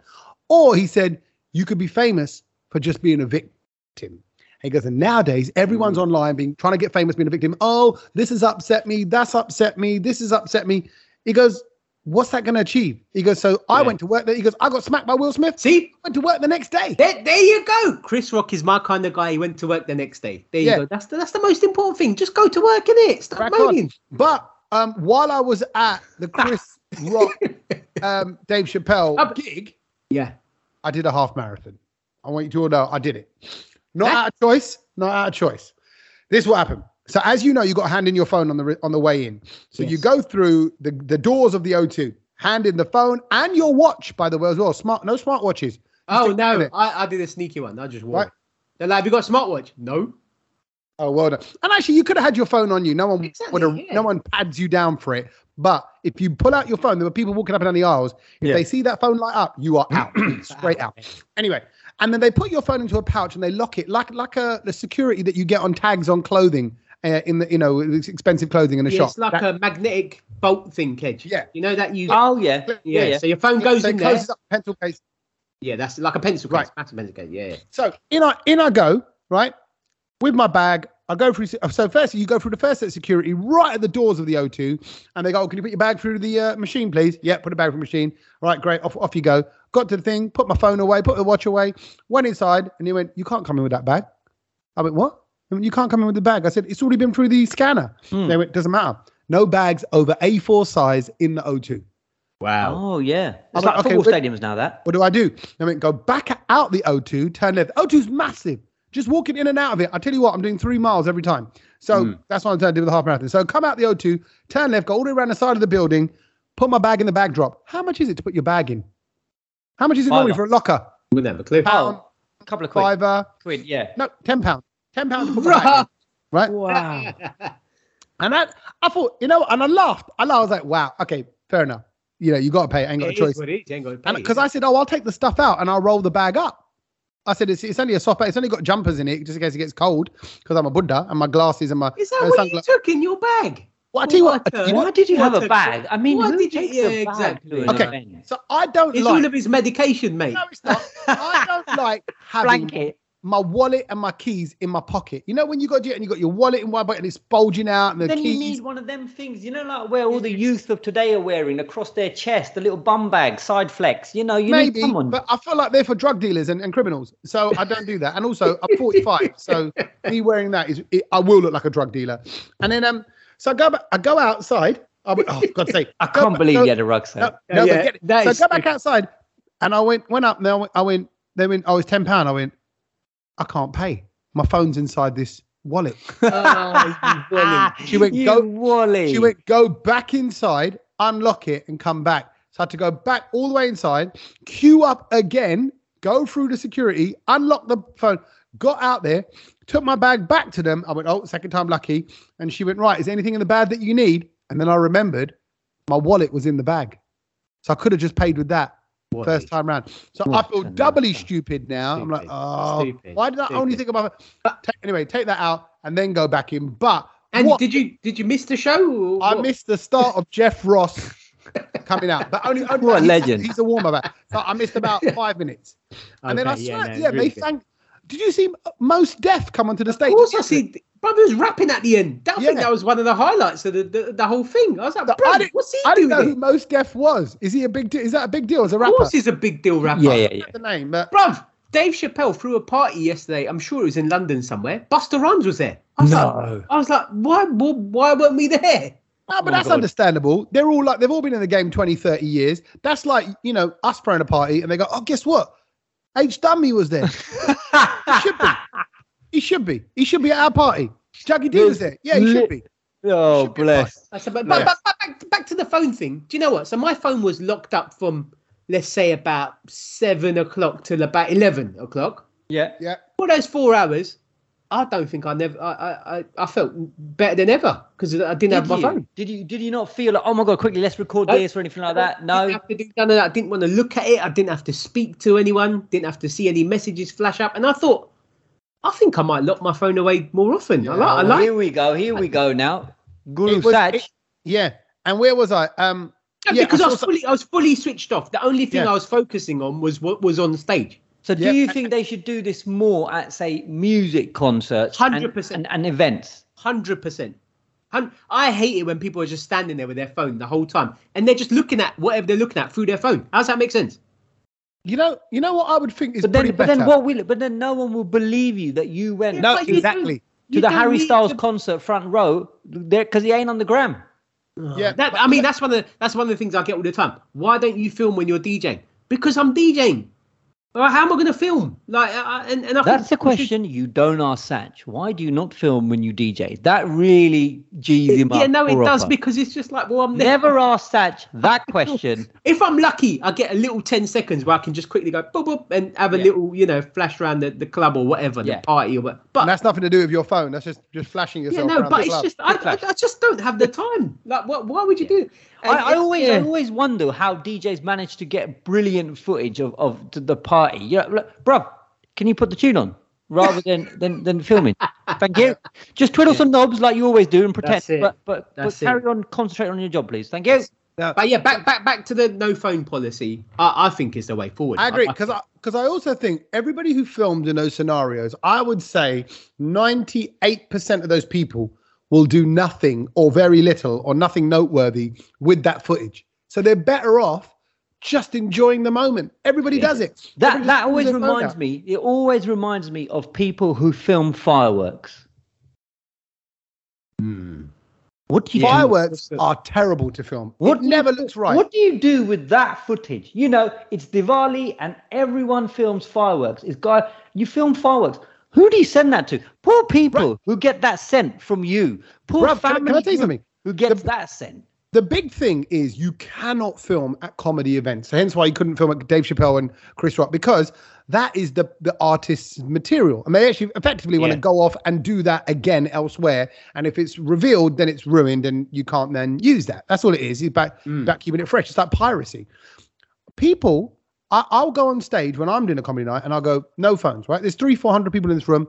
or he said you could be famous for just being a victim. He goes, and nowadays everyone's online being trying to get famous, being a victim. Oh, this has upset me. That's upset me. This has upset me. He goes, what's that going to achieve? He goes, so I Yeah. went to work there. He goes, I got smacked by Will Smith. See, Went to work the next day. there, there you go. Chris Rock is my kind of guy. He went to work the next day. There you Yeah. go. That's the, that's the most important thing. Just go to work, innit? Stop moaning. But um, while I was at the Chris Rock, um, Dave Chappelle Up- gig, Yeah. I did a half marathon. I want you to all know I did it. Not out of choice. Not out of choice. This is what happened. So as you know, you got to hand in your phone on the on the way in. So you go through the, the doors of the O2, hand in the phone and your watch, by the way, as well. Smart, no smart watches. Oh no. I, I did a sneaky one. I just wore Right. They're like, "Have you got a smartwatch?" No. Oh, well done. And actually, you could have had your phone on you. No one Exactly, would have. yeah. No one pads you down for it. But if you pull out your phone, there were people walking up and down the aisles. If Yeah. they see that phone light up, you are out, straight out. Anyway, and then they put your phone into a pouch and they lock it like like a the security that you get on tags on clothing uh, in the you know expensive clothing in a Yeah, shop. it's like That- a magnetic bolt thing, Kedge. Yeah. You know that you. Oh yeah, yeah, yeah, yeah. So your phone goes so it in there. closes up the pencil case. Yeah, that's like a pencil case. Right. Massive pencil case. Yeah. yeah. So in I in I go right with my bag. I go through. So first, you go through the first set of security right at the doors of the O2, and they go, oh, "Can you put your bag through the uh, machine, please?" Yeah, put the bag through the machine. Right, great. Off off you go. Got to the thing, put my phone away, put the watch away. Went inside, and he went, "You can't come in with that bag." I went, "What?" He went, you can't come in with the bag. I said, "It's already been through the scanner." Hmm. They went, "Doesn't matter. No bags over A4 size in the O2." Wow. Oh yeah, I'm it's like, like okay, football wait- stadiums now. That What do I do? I mean, go back out the O2, turn left. O2's massive. Just walking in and out of it. I tell you what, I'm doing three miles every time. So Mm. that's what I'm trying to do with the half marathon. So come out the O2, turn left, go all the way around the side of the building, put my bag in the bag drop. How much is it to put your bag in? How much is it normally for a locker? Wouldn't have a clue. Pound, oh, a couple of quid. fiver, Quid, yeah. no, ten pounds. Ten pounds to put my bag in, right? Wow. And that I thought, you know, and I laughed. I laughed. I was like, wow, okay, fair enough. You know, you got to pay. Ain't got a choice. is what it is. You ain't got to pay, Because I said, oh, I'll take the stuff out and I'll roll the bag up. I said, it's, it's only a soft bag. It's only got jumpers in it just in case it gets cold because I'm a Buddha and my glasses and my. Is that uh, what you took in your bag? Well, I tell you what. What I you Why what, did you What have a a- bag? I mean, Why who did you- takes yeah, a bag exactly. Okay. So I don't like. It's like. all of his medication, mate. no, it's not. I don't like having Blanket. my wallet and my keys in my pocket. You know when you got it and you got your wallet in one pocket and it's bulging out and the Then keys. you need one of them things, you know, like where all the youth of today are wearing across their chest, the little bum bag, side flex. You know, you Maybe, need someone. but I feel like they're for drug dealers and, and criminals. So I don't do that. And also, I'm 45, so me wearing that is it, I will look like a drug dealer. And then um, so I go back, I go outside. I went, oh God's sake! I Go can't back- believe go- you had a rucksack. No, no, Yeah, but get it. So I go back outside, and I went went up. Now I went. They went. Oh, it's ten pound. I went. I can't pay. My phone's inside this wallet. Oh, you. She went you go. Wally. She went go back inside, unlock it, and come back. So I had to go back all the way inside, queue up again, go through the security, unlock the phone, got out there, took my bag back to them. I went, oh, second time lucky. And she went, right, is there anything in the bag that you need? And then I remembered my wallet was in the bag. So I could have just paid with that What first time round. So What I feel doubly stupid now. I'm like, oh, Stupid. why did I only think about it? Ta- anyway, take that out and then go back in. But And what- did you did you miss the show? I missed the start of Jeff Ross coming out, but only, only What a he's- legend. He's a warm up. So I missed about five minutes, and then I Okay, swear, no, yeah, it's they good. thank. Did you see Mos Def come onto the stage? Of course, I see. Brother was rapping at the end. I think that was one of the highlights of the, the, the whole thing. I was like, I bro, didn't- what's he I doing? didn't know who Mos Def was. Is he a big deal? Is that a big deal as a Of rapper? course, he's a big deal rapper. yeah, yeah, yeah. the name, but Bruv, Dave Chappelle threw a party yesterday. I'm sure it was in London somewhere. Busta Rhymes was there. I was No. like, I was like, why, why, why weren't we there? No, but Oh, that's God. understandable. They're all like they've all been in the game 20, 30 years. That's like, you know, us throwing a party and they go, Oh, guess what? H Dummy was there. he should be. He should be. He should be at our party. Jackie D was there. Yeah, he should be. oh, Should bless. I said, but, but, but, but back, back to the phone thing. Do you know what? So my phone was locked up from, let's say, about seven o'clock till about 11 o'clock. Yeah. Yeah. For those four hours, I don't think I never. I I, I- I felt better than ever because I didn't have my you? phone. Did you? Did you not feel like, oh my god, quickly, let's record No. this or anything like that? Didn't No. have to do that. I didn't want to look at it. I didn't have to speak to anyone. Didn't have to see any messages flash up. And I thought, I think I might lock my phone away more often. I like. I like. Here we go. Here we go now. Guru It was- Sach. it- Yeah. And where was I? Um. Yeah, Yeah, because I I, saw was some- fully, I was fully switched off. The only thing Yeah. I was focusing on was what was on stage. So do Yeah. you think they should do this more at say music concerts 100%. and, and events? Hundred percent. I hate it when people are just standing there with their phone the whole time and they're just looking at whatever they're looking at through their phone. How's that make sense? You know. You know what I would think is But pretty then, but better. then what will? But then no one will believe you that you went no, But you exactly. to You the Harry Styles to- concert front row there because he ain't on the gram. Yeah, That, I mean, that's one of the, that's one of the things I get all the time. Why don't you film when you're DJing? Because I'm DJing. Well, how am I going to film? Like, I, I- and, and I That's a we should- question you don't ask Satch. Why do you not film when you DJ? That really G's him up. Yeah, no, it does proper. because it's just like, well, I'm. Never ask Satch that question. If I'm lucky, I get a little 10 seconds where I can just quickly go boop, boop, and have a Yeah. little, you know, flash around the, the club or whatever, Yeah. the party or what. and But that's nothing to do with your phone. That's just just flashing yourself. yeah, yourself. no, but the it's club. just, I, I. I just don't have the time. Like, what, why would you do? I, And I it's- always, yeah. I always wonder how DJs manage to get brilliant footage of, of the- the party. Yeah, look, bruv, can you put the tune on rather than than, than filming? Thank you. Just twiddle some knobs like you always do and pretend. That's it. But but, but carry it. on, concentrate on your job, please. Thank you. But yeah, back back back to the no phone policy. I, I think is the way forward. I agree because I because I also think everybody who filmed in those scenarios, I would say ninety eight percent of those people will do nothing or very little or nothing noteworthy with that footage. So they're better off just enjoying the moment. Everybody does it. That Everybody that always reminds me. It always reminds me of people who film fireworks. Hmm. What do you do? Fireworks are terrible to film. What it do you- never looks right. What do you do with that footage? You know, it's Diwali and everyone films fireworks. It's guy, you film fireworks. Who do you send that to? Poor people who get that sent from you. Poor Bruv, can I- family can I tell you something? who gets The- that sent. The big thing is you cannot film at comedy events. So hence why you couldn't film at Dave Chappelle and Chris Rock because that is the the artist's material, and they actually effectively want to go off and do that again elsewhere. And if it's revealed, then it's ruined, and you can't then use that. That's all it is. It's about Mm. about keeping it fresh. It's like piracy. People, I, I'll go on stage when I'm doing a comedy night, and I'll go no phones. Right, there's three, four hundred people in this room.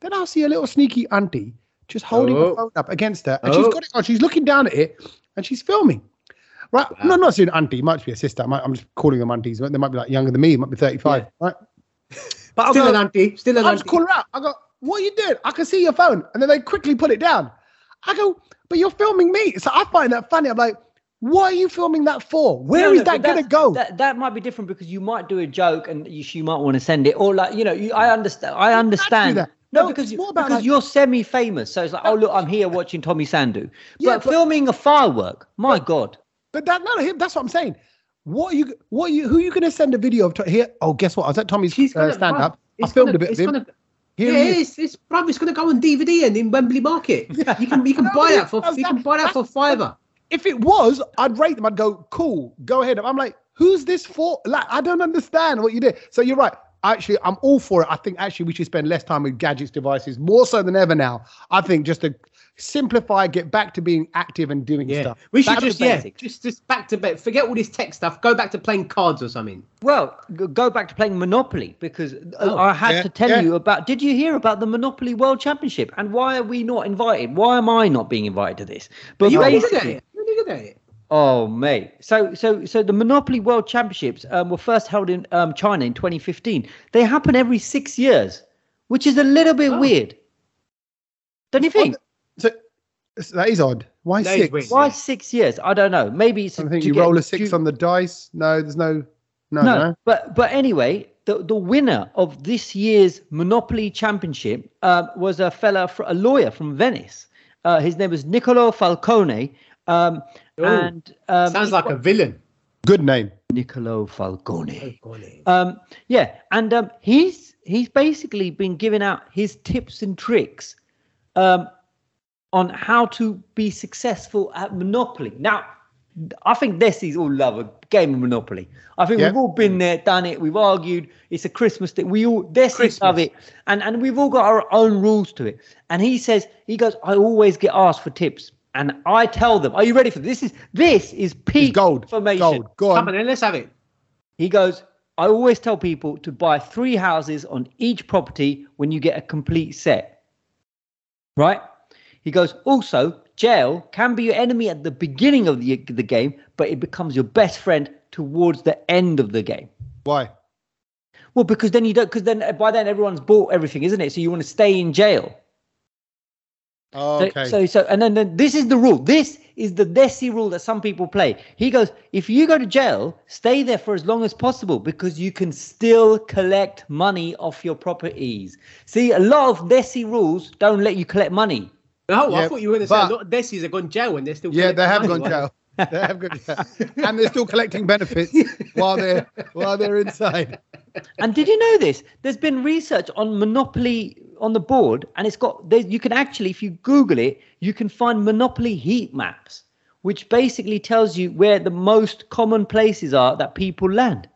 Then I'll see a little sneaky auntie just holding Oh. the phone up against her, and she's Oh. got it on. She's looking down at it, and she's filming. Right. No, I'm not saying auntie. It might be a sister. I might, I'm just calling them aunties. They might be like younger than me. It might be 35. Right. But I'll Still go, an auntie. Still an I'll just call her out. I go, what are you doing? I can see your phone. And then they quickly put it down. I go, but you're filming me. So I find that funny. I'm like, what are you filming that for? Where No, is no, that going to go? That, that might be different because you might do a joke and you, you might want to send it, or like you know, you, I understand. I understand. No, No, because you, because like, you're semi-famous, so it's like, oh look, I'm here watching Tommy Sandhu. Yeah, but, but- filming a firework, my god. But that, no, no, that's what I'm saying. What are you, what are you, who are you going to send a video of to, here? Oh, guess what? I was at Tommy's uh, gonna- stand up. I filmed gonna- a bit of him. gonna- Here yeah, he is. it's, it's brother, it's gonna go on DVD and in Wembley Market. You can you can buy that for you can buy that for fiver. if it was, I'd rate them. I'd go, cool, go ahead. I'm like, who's this for? Like, I don't understand what you did. So you're right. Actually, I'm all for it. I think actually we should spend less time with gadgets, devices, more so than ever now. I think just to simplify, get back to being active and doing Yeah, stuff. we should Back just yeah, just just back to bed. Forget all this tech stuff. Go back to playing cards or something. Well, go back to playing Monopoly because uh, Oh, I had yeah, to tell yeah. you about. Did you hear about the Monopoly World Championship and why are we not invited? Why am I not being invited to this? But you really good basically, it. You're really good at it. Oh, mate. So, so, so the Monopoly World Championships um, were first held in um, China in 2015. They happen every six years, which is a little bit Oh. weird. Don't you think? So that is odd. Why That is six? weird. Why six years? I don't know. Maybe it's. I think to you get- roll a six to- on the dice. No, there's no, no, no, no. but but anyway, the the winner of this year's Monopoly Championship um, was a fella, fr- a lawyer from Venice. Uh, his name was Niccolo Falcone, um, Ooh, and um, Sounds like a villain. Good name. Niccolo Falcone. Um, yeah, and um, he's he's basically been giving out his tips and tricks um, on how to be successful at Monopoly. Now, I think Desi's all love a game of Monopoly. I think Yeah. we've all been there, done it. We've argued. It's a Christmas thing. We all this Christmas. love it, and and we've all got our own rules to it. And he says he goes, I always get asked for tips, and I tell them, Are you ready for this? This is this is peak It's gold. information. Gold. Go Come on. on, then let's have it. He goes, I always tell people to buy three houses on each property when you get a complete set. Right? He goes, also, jail can be your enemy at the beginning of the, the game, but it becomes your best friend towards the end of the game. Why? Well, because then you don't, because then by then everyone's bought everything, isn't it? So you want to stay in jail. Oh, So, okay. so, so, and then, then this is the rule. This is the Desi rule that some people play. He goes, if you go to jail, stay there for as long as possible because you can still collect money off your properties. See, a lot of Desi rules don't let you collect money. Oh, Yeah, I thought you were going to say a but- lot of Desi's have gone jail and they're still. yeah, they have collecting gone money. jail. They have gone jail, and they're still collecting benefits while they're while they're inside. And did you know this? There's been research on Monopoly on the board, and it's got there. You can actually, if you Google it, you can find Monopoly heat maps, which basically tells you where the most common places are that people land.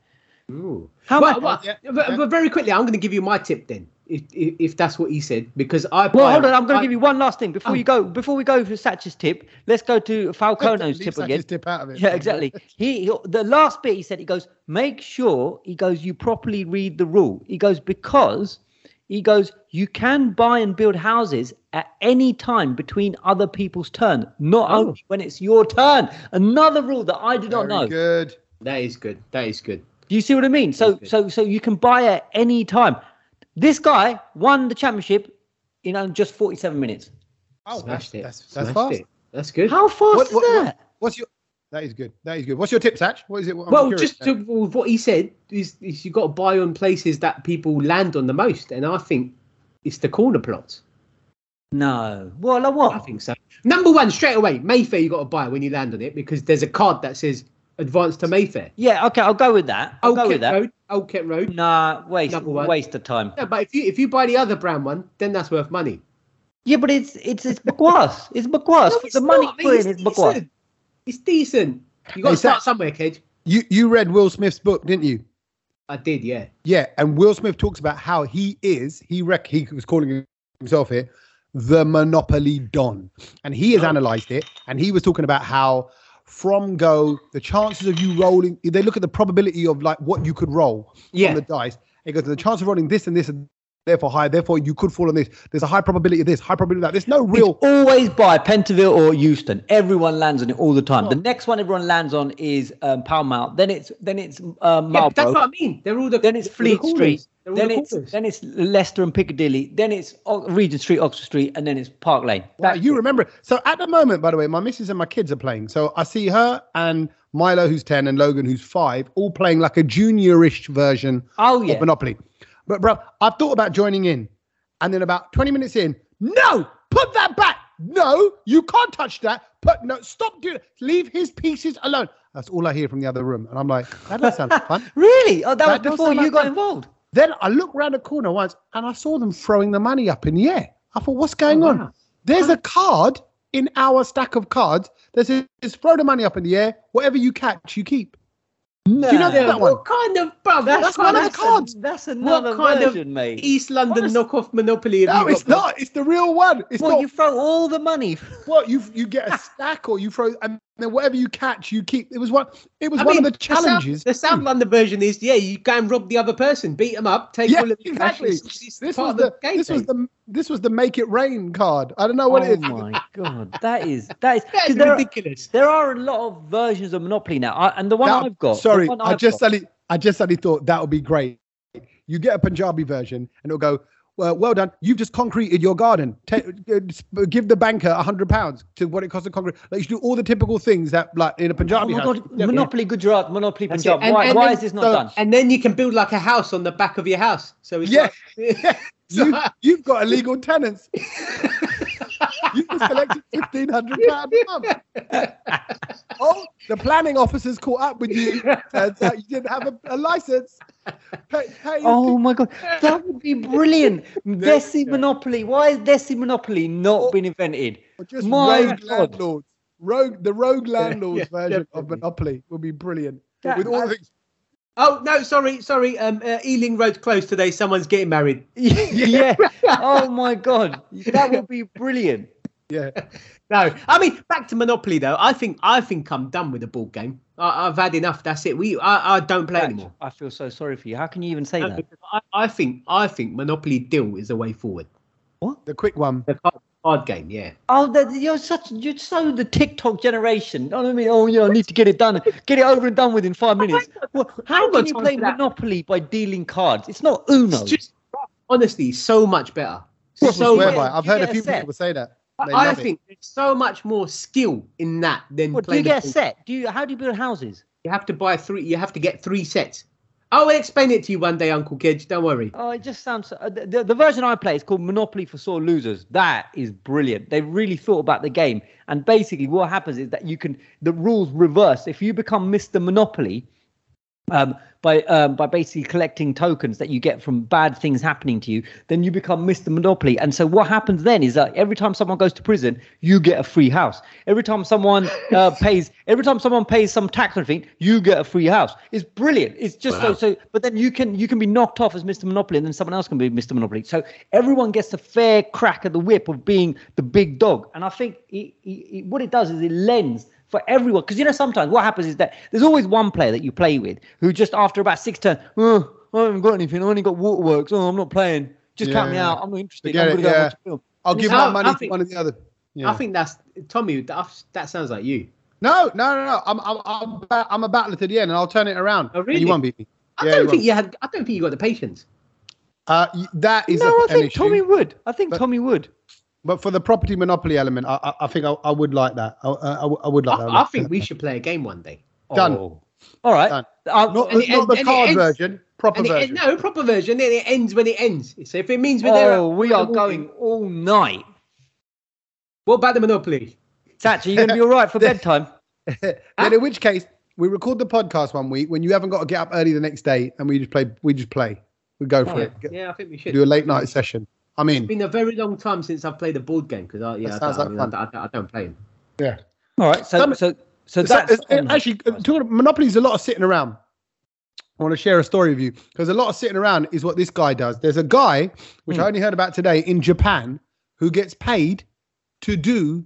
Ooh. How well, well, Yeah, but, but very quickly, I'm going to give you my tip then, if if, if that's what he said, because I. Well, hold on. I'm going to give you one last thing before Oh. you go. Before we go for Satch's tip, let's go to Falcone's tip Satch's again. tip out of it. Yeah, exactly. He, he the last bit he said he goes, make sure he goes you properly read the rule. He goes because he goes you can buy and build houses at any time between other people's turn, not Oh. only when it's your turn. Another rule that I did not know. good. That is good. That is good. Do you see what I mean? So so so you can buy at any time. This guy won the championship in um, just 47 minutes. Oh, Smashed it. That's that's Smashed fast. it. That's good. How fast What, is what, that? what- what's your? That is good. That is good. What's your tip, Satch? What is it? I'm well, just to, with what he said is, is you got to buy on places that people land on the most, and I think it's the corner plots. No. Well, like I what? think so. Number one, straight away, Mayfair. You got to buy when you land on it because there's a card that says "Advance to Mayfair." Yeah, okay, I'll go with that. I'll Old go Kent with that. Road. Old Kent Road. Nah, waste waste of time. Yeah, but if you if you buy the other brand one, then that's worth money. Yeah, but it's it's it's bakwas. It's bakwas. No, the it's money not, put it's in is bakwas. decent. It's decent. You got to start Sat- somewhere, kid. you you read Will Smith's book, didn't you? I did, yeah. Yeah, and Will Smith talks about how he is. He rec- he was calling himself here the Monopoly Don, and he has Oh. analysed it. And he was talking about how from go the chances of you rolling. They look at the probability of like what you could roll Yeah. on the dice. It goes the chance of rolling this and this and therefore high. Therefore you could fall on this. There's a high probability of this, high probability of that. There's no real. It's always by Pentonville or Euston. Everyone lands on it all the time. Oh. The next one everyone lands on is um, Pall Mall. Then it's then it's um, Yeah, that's what I mean. They're all the then it's they're the Fleet. Street. Then the it's corners. then it's Leicester and Piccadilly. Then it's Regent Street, Oxford Street, and then it's Park Lane. Wow, you it. remember. So at the moment, by the way, my missus and my kids are playing. So I see her and Milo, who's 10, and Logan, who's five, all playing like a juniorish version Oh of yeah. Monopoly. But bro, I've thought about joining in, and then about 20 minutes in, no, put that back. No, you can't touch that. Put no, stop doing it. Leave his pieces alone. That's all I hear from the other room, and I'm like, that doesn't sound like fun. Really? Oh, that, That was before you like got fun. involved. Then I looked around the corner once, and I saw them throwing the money up in the air. I thought, what's going Oh, on? wow. There's a card in our stack of cards that says throw the money up in the air. Whatever you catch, you keep. No. you know Yeah, that one? what kind of bruv? That's, That's, one kind of of the cards. That's another kind of version, mate. East London Honest- knockoff Monopoly. have No, you it's bruv? not. It's the real one. It's Well, not. you throw all the money. What you you get a stack or you throw and then whatever you catch you keep. It was one. It was I one mean, of the challenges. The South, London version is yeah, you go and rob the other person, beat them up, take yeah, all of the exactly. cash. It's, it's This was the, the, game this was the this was the make it rain card. I don't know what oh it is. Oh my god, that is that is That 'cause is there, are, ridiculous. there are a lot of versions of Monopoly now, I, and the one That- I've got. Sorry, one I I've just got- suddenly I just suddenly thought that would be great. You get a Punjabi version and it'll go. Well, well done. You've just concreted your garden. Ta uh, give the banker a hundred pounds to what it costs to concrete. Like you should do all the typical things that, like in a Oh Punjabi my house. god, Yeah, Monopoly Gujarat, Monopoly That's it. Punjab. And- Why, and why then- is this not so- done? And then you can build like a house on the back of your house. So it's Yeah. like, You, you've got illegal tenants. you just collected fifteen hundred pounds a month. Oh, the planning officers caught up with you. Turns out you didn't have a, a license. Pay, pay Oh my god, that would be brilliant. Desi Yeah. Monopoly. Why has Desi Monopoly not Or- been invented? Just My rogue God. landlords. rogue, the rogue landlord's Yeah, version of. Monopoly would be brilliant. That- With all the Oh no, sorry, sorry. Um, uh, Ealing Road's closed today. Someone's getting married. yeah. Oh my god, that would be brilliant. Yeah, No, I mean back to Monopoly though. I think I think I'm done with the board game. I, I've had enough. That's it. We I, I don't play anymore. I feel so sorry for you. How can you even say No, that? I, I think I think Monopoly Deal is the way forward. What the quick one. The card, card game, yeah. Oh, that, you're such you're so the TikTok generation. You know what I mean? Oh, yeah, I need to get it done, get it over and done with in five minutes. Well, how can you play. Monopoly by dealing cards? It's not Uno. It's just honestly so much better. People So swear by. I've heard a a few set. people say that. They I love it. think there's so much more skill in that than What, do you get a set? Do you? How do you build houses? You have to buy three. You have to get three sets. I will explain it to you one day, Uncle Kedge. Don't worry. Oh, it just sounds. Uh, the, the, the version I play is called Monopoly for Sore Losers. That is brilliant. They really thought about the game, and basically, what happens is that you can the rules reverse. If you become Mr. Monopoly, um, by um, by basically collecting tokens that you get from bad things happening to you, then you become Mr. Monopoly. And so what happens then is that every time someone goes to prison, you get a free house. Every time someone uh, pays, every time someone pays some tax or anything, you get a free house. It's brilliant. It's just Wow. so so. But then you can you can be knocked off as Mr. Monopoly, and then someone else can be Mr. Monopoly. So everyone gets a fair crack at the whip of being the big dog. And I think it, it, it, what it does is it lends for everyone. Because you know, sometimes what happens is that there's always one player that you play with who just after about six turns, oh, I haven't got anything. I only got waterworks. Oh, I'm not playing. Just count me out. I'm not interested. Forget I'm gonna go yeah. watch a film. I'll give my money to one of the other. Yeah. I think that's Tommy. That, that sounds like you. no, no, no, no. I'm, I'm, I'm, ba- I'm a battler to the end, and I'll turn it around. Oh, really? You won't beat me. I Yeah, don't you think won't. you had. I don't think you got the patience. Uh, that is No, a, I think issue. Tommy would. I think But- Tommy would. But for the property monopoly element, I, I, I think I, I would like that. I, I, I would like that. I, I think we should play a game one day. Done. Oh. All right. Done. Uh, not, and it- not the and card ends- version, proper And it, version. no proper version. Then it ends when it ends. So if it means we're there, oh, we are going all night. What about the Monopoly? Satch, are you going to be all right for bedtime? then in which case we record the podcast one week when you haven't got to get up early the next day, and we just play. We just play. We go for Oh, it. Yeah, I think we should. do a late night session. I It's mean, been a very long time since I've played a board game because I, yeah, I, don't, I, mean, like I, don't- I don't play them. yeah. All right. So, Some- so, so So, that's uh, uh, actually uh, talking of, Monopoly's a lot of sitting around. I want to share a story with you because a lot of sitting around is what this guy does. There's a guy which Hmm. I only heard about today in Japan who gets paid to do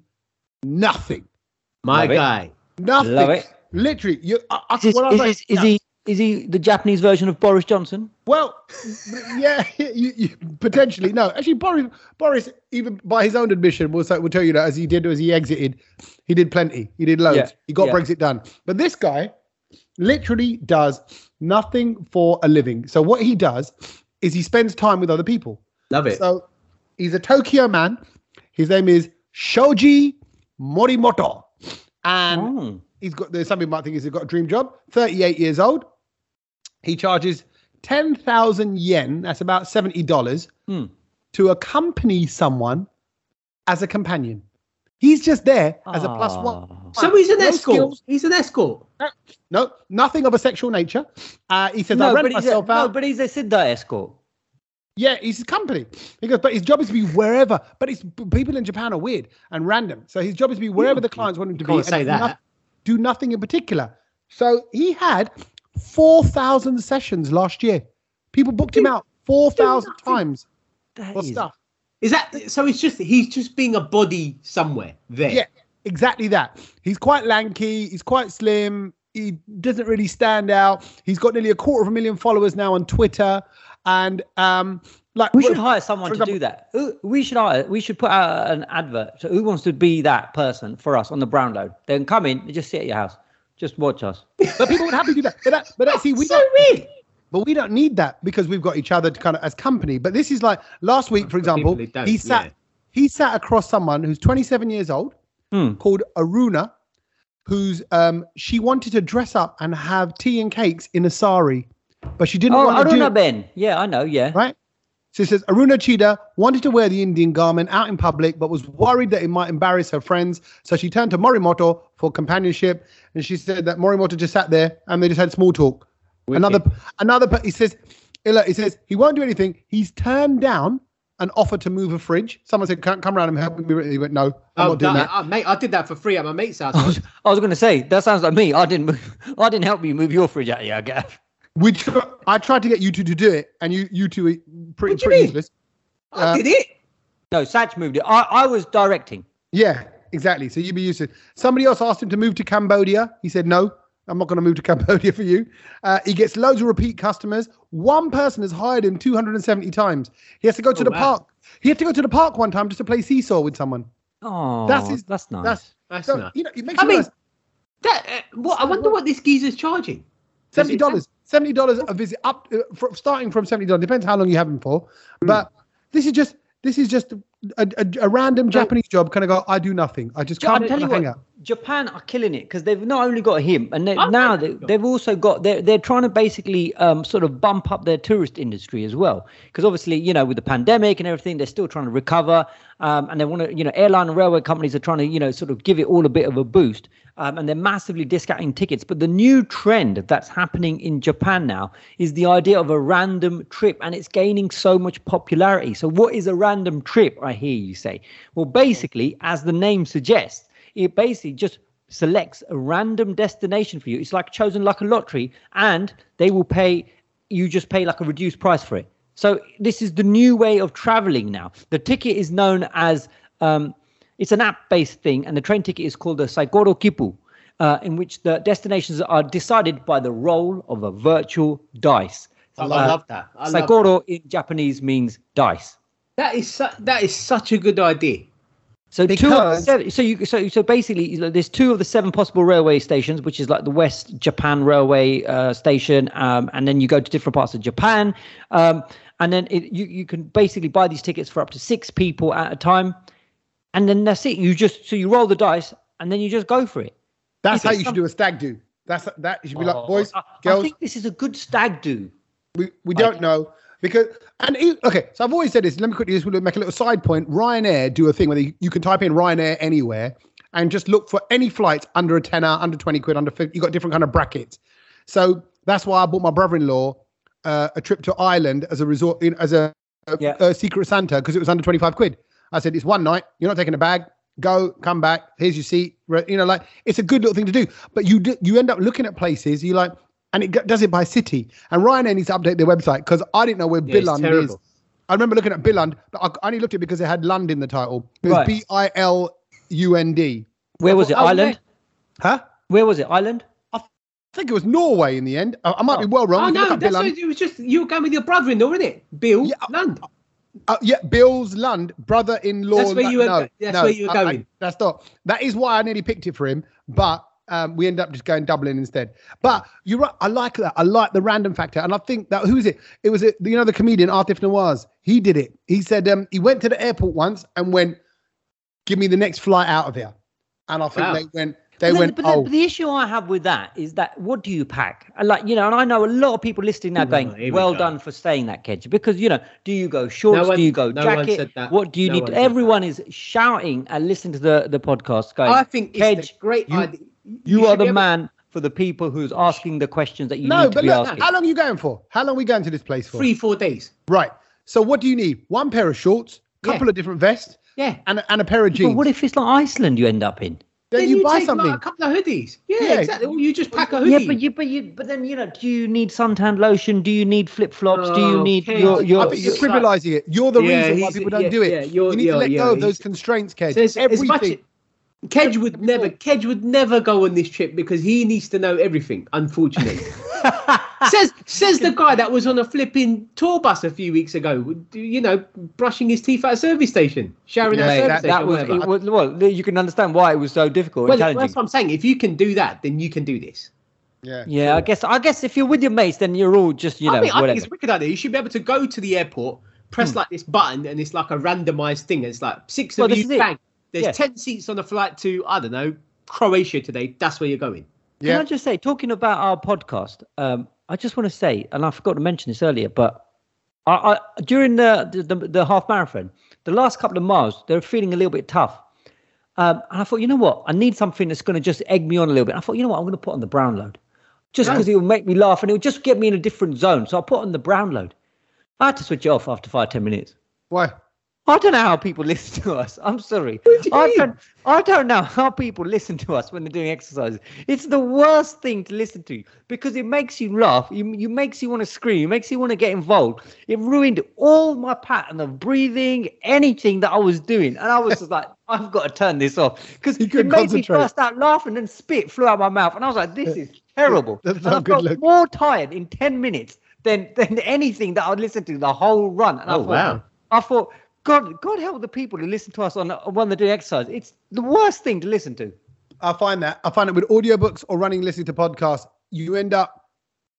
nothing. My Love it. guy. Nothing. Love it. Literally, you. I, I, Is, this, when is, like, this- is he is he the Japanese version of Boris Johnson? Well, yeah, you, you, potentially no. Actually, Boris, Boris, even by his own admission, will say, will tell you that as he did as he exited, he did plenty. He did loads. Yeah, He got yeah. Brexit done. But this guy literally does nothing for a living. So what he does is he spends time with other people. Love it. So he's a Tokyo man. His name is Shoji Morimoto, and Oh. He's got there's some people might think he's got a dream job 38 years old he charges 10,000 yen that's about $70 Hmm. to accompany someone as a companion he's just there as a plus one Ah. so he's an No escort. skills. He's an escort. no nothing of a sexual nature uh, he says i No, rent but he's a, myself no, out but he's a Siddha escort. yeah he's his company he goes but his job is to be wherever but it's people in japan are weird and random so his job is to be wherever the clients want him to be Can't and say that. noth- do nothing in particular so he had 4,000 sessions last year. People booked him out 4,000 nothing. times That for is- stuff. Is that so? It's just he's just being a body somewhere there. Yeah, exactly that. He's quite lanky. He's quite slim. He doesn't really stand out. He's got nearly a quarter of a million followers now on Twitter. And um, like We should hire someone to example- do that. We should hire. We should put out an advert. So who wants to be that person for us on the brown load? Then come in and just sit at your house, just watch us. But people would happily do that. But that, but that, see, we so don't, weird. But we don't need that because we've got each other to kind of as company. But this is like last week, for example, he sat yeah. he sat across someone who's 27 years old Hmm. called Aruna, who's um she wanted to dress up and have tea and cakes in a sari, but she didn't Oh, want to do Aruna it, Ben. Yeah, I know. Yeah. right. So it says Aruna Chida wanted to wear the Indian garment out in public, but was worried that it might embarrass her friends. So she turned to Morimoto for companionship, and she said that Morimoto just sat there and they just had small talk. Another, another, he says, Illa, he says he won't do anything. He's turned down an offer to move a fridge. Someone said, "Come come around and help me." move it." He went, "No, I'm Oh, not doing that- that." uh, mate, I did that for free at my mate's house. I was, I was going to say that sounds like me. I didn't. Move, I didn't help you move your fridge out of here, Gav. We tr- I tried to get you two to do it, and you you two are pretty What pretty useless. I Uh, did it. No, Satch moved it. I, I was directing. Yeah, exactly. So you'd be used to. Somebody else asked him to move to Cambodia. He said, "No, I'm not going to move to Cambodia for you." Uh, he gets loads of repeat customers. One person has hired him 270 times. He has to go to Oh, the wow. park. He had to go to the park one time just to play seesaw with someone. Oh, That's his- That's nice. That's That's so, nice. you know it makes I you mean, realize That, uh, what, I wonder what this geezer's charging. Seventy dollars. Seventy dollars a visit up uh, fr starting from seventy dollars. Depends how long you have him for. Hmm. But this is just this is just a, a, a random Japanese job. Kind of go. I do nothing. I just Ja- come I'm telling and you hang what, out. Japan are killing it because they've not only got him, and they, now they, they've also got they're they're trying to basically um, sort of bump up their tourist industry as well. Because obviously, you know, with the pandemic and everything, they're still trying to recover, um, and they want to, you know, airline and railway companies are trying to, you know, sort of give it all a bit of a boost, um, and they're massively discounting tickets. But the new trend that's happening in Japan now is the idea of a random trip, and it's gaining so much popularity. So, what is a random trip? I hear you say. Well, basically, as the name suggests, it basically just selects a random destination for you. It's like chosen like a lottery, and they will pay you just pay like a reduced price for it. So this is the new way of traveling now. The ticket is known as um, it's an app-based thing, and the train ticket is called the Saigoro Kippu, uh, in which the destinations are decided by the roll of a virtual dice. I Uh, love that. I love Saigoro in Japanese means dice. that is su- that is such a good idea. So two of the seven, so you so so basically there's two of the seven possible railway stations, which is like the West Japan Railway uh, station, um, and then you go to different parts of Japan, um, and then it, you you can basically buy these tickets for up to six people at a time, and then that's it. You just so you roll the dice, and then you just go for it. That's how you some- should do a stag do. That's that. You should be Oh, like, boys, I, I think this is a good stag do. We we don't know because and it, okay. So I've always said this. Let me quickly just make a little side point. Ryanair do a thing where you, you can type in Ryanair anywhere and just look for any flights under a tenner, under twenty quid, under fifty. You got different kind of brackets. So that's why I bought my brother-in-law uh, a trip to Ireland as a resort in as a, a, Yeah. a secret Santa because it was under twenty five quid. I said it's one night. You're not taking a bag. Go, come back. Here's your seat. You know, like it's a good little thing to do. But you do, you end up looking at places. You like, and it does it by city. And Ryanair needs to update their website because I didn't know where Yeah, Billund is. I remember looking at Billund, but I only looked at it because it had Lund in the title. It was Right. B I L U N D. Where was it? Oh, Ireland. Huh? Where was it? Ireland. I think it was Norway in the end. I, I might be oh. well wrong. Oh You can look no, that's what, it was just you were going with your brother-in-law, isn't it? Bill Yeah, Lund. Uh, yeah, Bill's Lund, brother-in-law. That's where you were no, that's no, where you were I- I- going. that's not. That is why I nearly picked it for him, but um, we end up just going Dublin instead. But you're right. I like that. I like the random factor, and I think that who is it? It was it. You know the comedian Aatif Nawaz. He did it. He said um, he went to the airport once and went, "Give me the next flight out of here," and I think Wow. they went. They But then- went. but, then- oh, but the issue I have with that is that what do you pack? And like you know, and I know a lot of people listening now going, here "Well go. done for saying that, Kedge," because you know, do you go shorts? one- do you go no one jacket? said that. What do you No need? one To, said everyone is shouting and listening to the the podcast, going, I think Kedge, a great you- idea. "You, are should be the able- man for the people who's asking the questions that you no, need to but be look, asking." how long are you going for? How long are we going to this place for? Three, four days. Right. So what do you need? One pair of shorts, Yeah. couple of different vests, Yeah. and and a pair of jeans. But what if it's like Iceland you end up in? Then, you, buy take, something. Like, a couple of hoodies. Yeah, Yeah. exactly. Or you just pack a hoodie. Yeah, but you, but you, but then you know, do you need suntan lotion? Do you need flip flops? do you Oh, need your I your? think you're you're- trivializing it. You're the Yeah, reason why people don't yeah, do it. you're- you need to let go of those constraints, Kedge. Says, as much Everything. Kedge would never Kedge would never go on this trip because he needs to know everything, unfortunately. says says the guy that was on a flipping tour bus a few weeks ago, you know, brushing his teeth at a service station, showering Yeah, at a service that, station. that was, was well. You can understand why it was so difficult well, and that's what I'm saying. If you can do that, then you can do this. yeah. Yeah, I guess I guess if you're with your mates, then you're all just you know I mean, I think it's a wicked idea. You should be able to go to the airport, press hmm. like this button, and it's like a randomized thing. It's like six Well, of you, is it. bang. There's Yeah. ten seats on the flight to I don't know Croatia today. That's where you're going. Can I just say, talking about our podcast, um, I just want to say, and I forgot to mention this earlier, but I, I during the, the the the half marathon, the last couple of miles, they were feeling a little bit tough. Um, and I thought, you know what? I need something that's going to just egg me on a little bit. I thought, you know what? I'm going to put on the brown load, just Yeah. because it will make me laugh and it will just get me in a different zone. So I put on the brown load. I had to switch it off after five ten minutes. Why? I don't know how people listen to us. I'm sorry. Do I mean? don't. I don't know how people listen to us when they're doing exercises. It's the worst thing to listen to because it makes you laugh. You, you makes you want to scream. It makes you want to get involved. It ruined all my pattern of breathing, anything that I was doing, and I was just like, I've got to turn this off because it couldn't made me burst out laughing and spit flew out my mouth, and I was like, this is terrible. That's and not I good felt look. more tired in ten minutes than than anything that I'd listened to the whole run. And I Oh, thought, wow. I thought, God, God help the people who listen to us on when they're doing exercise. It's the worst thing to listen to. I find that I find it with audiobooks or running, listening to podcasts, you end up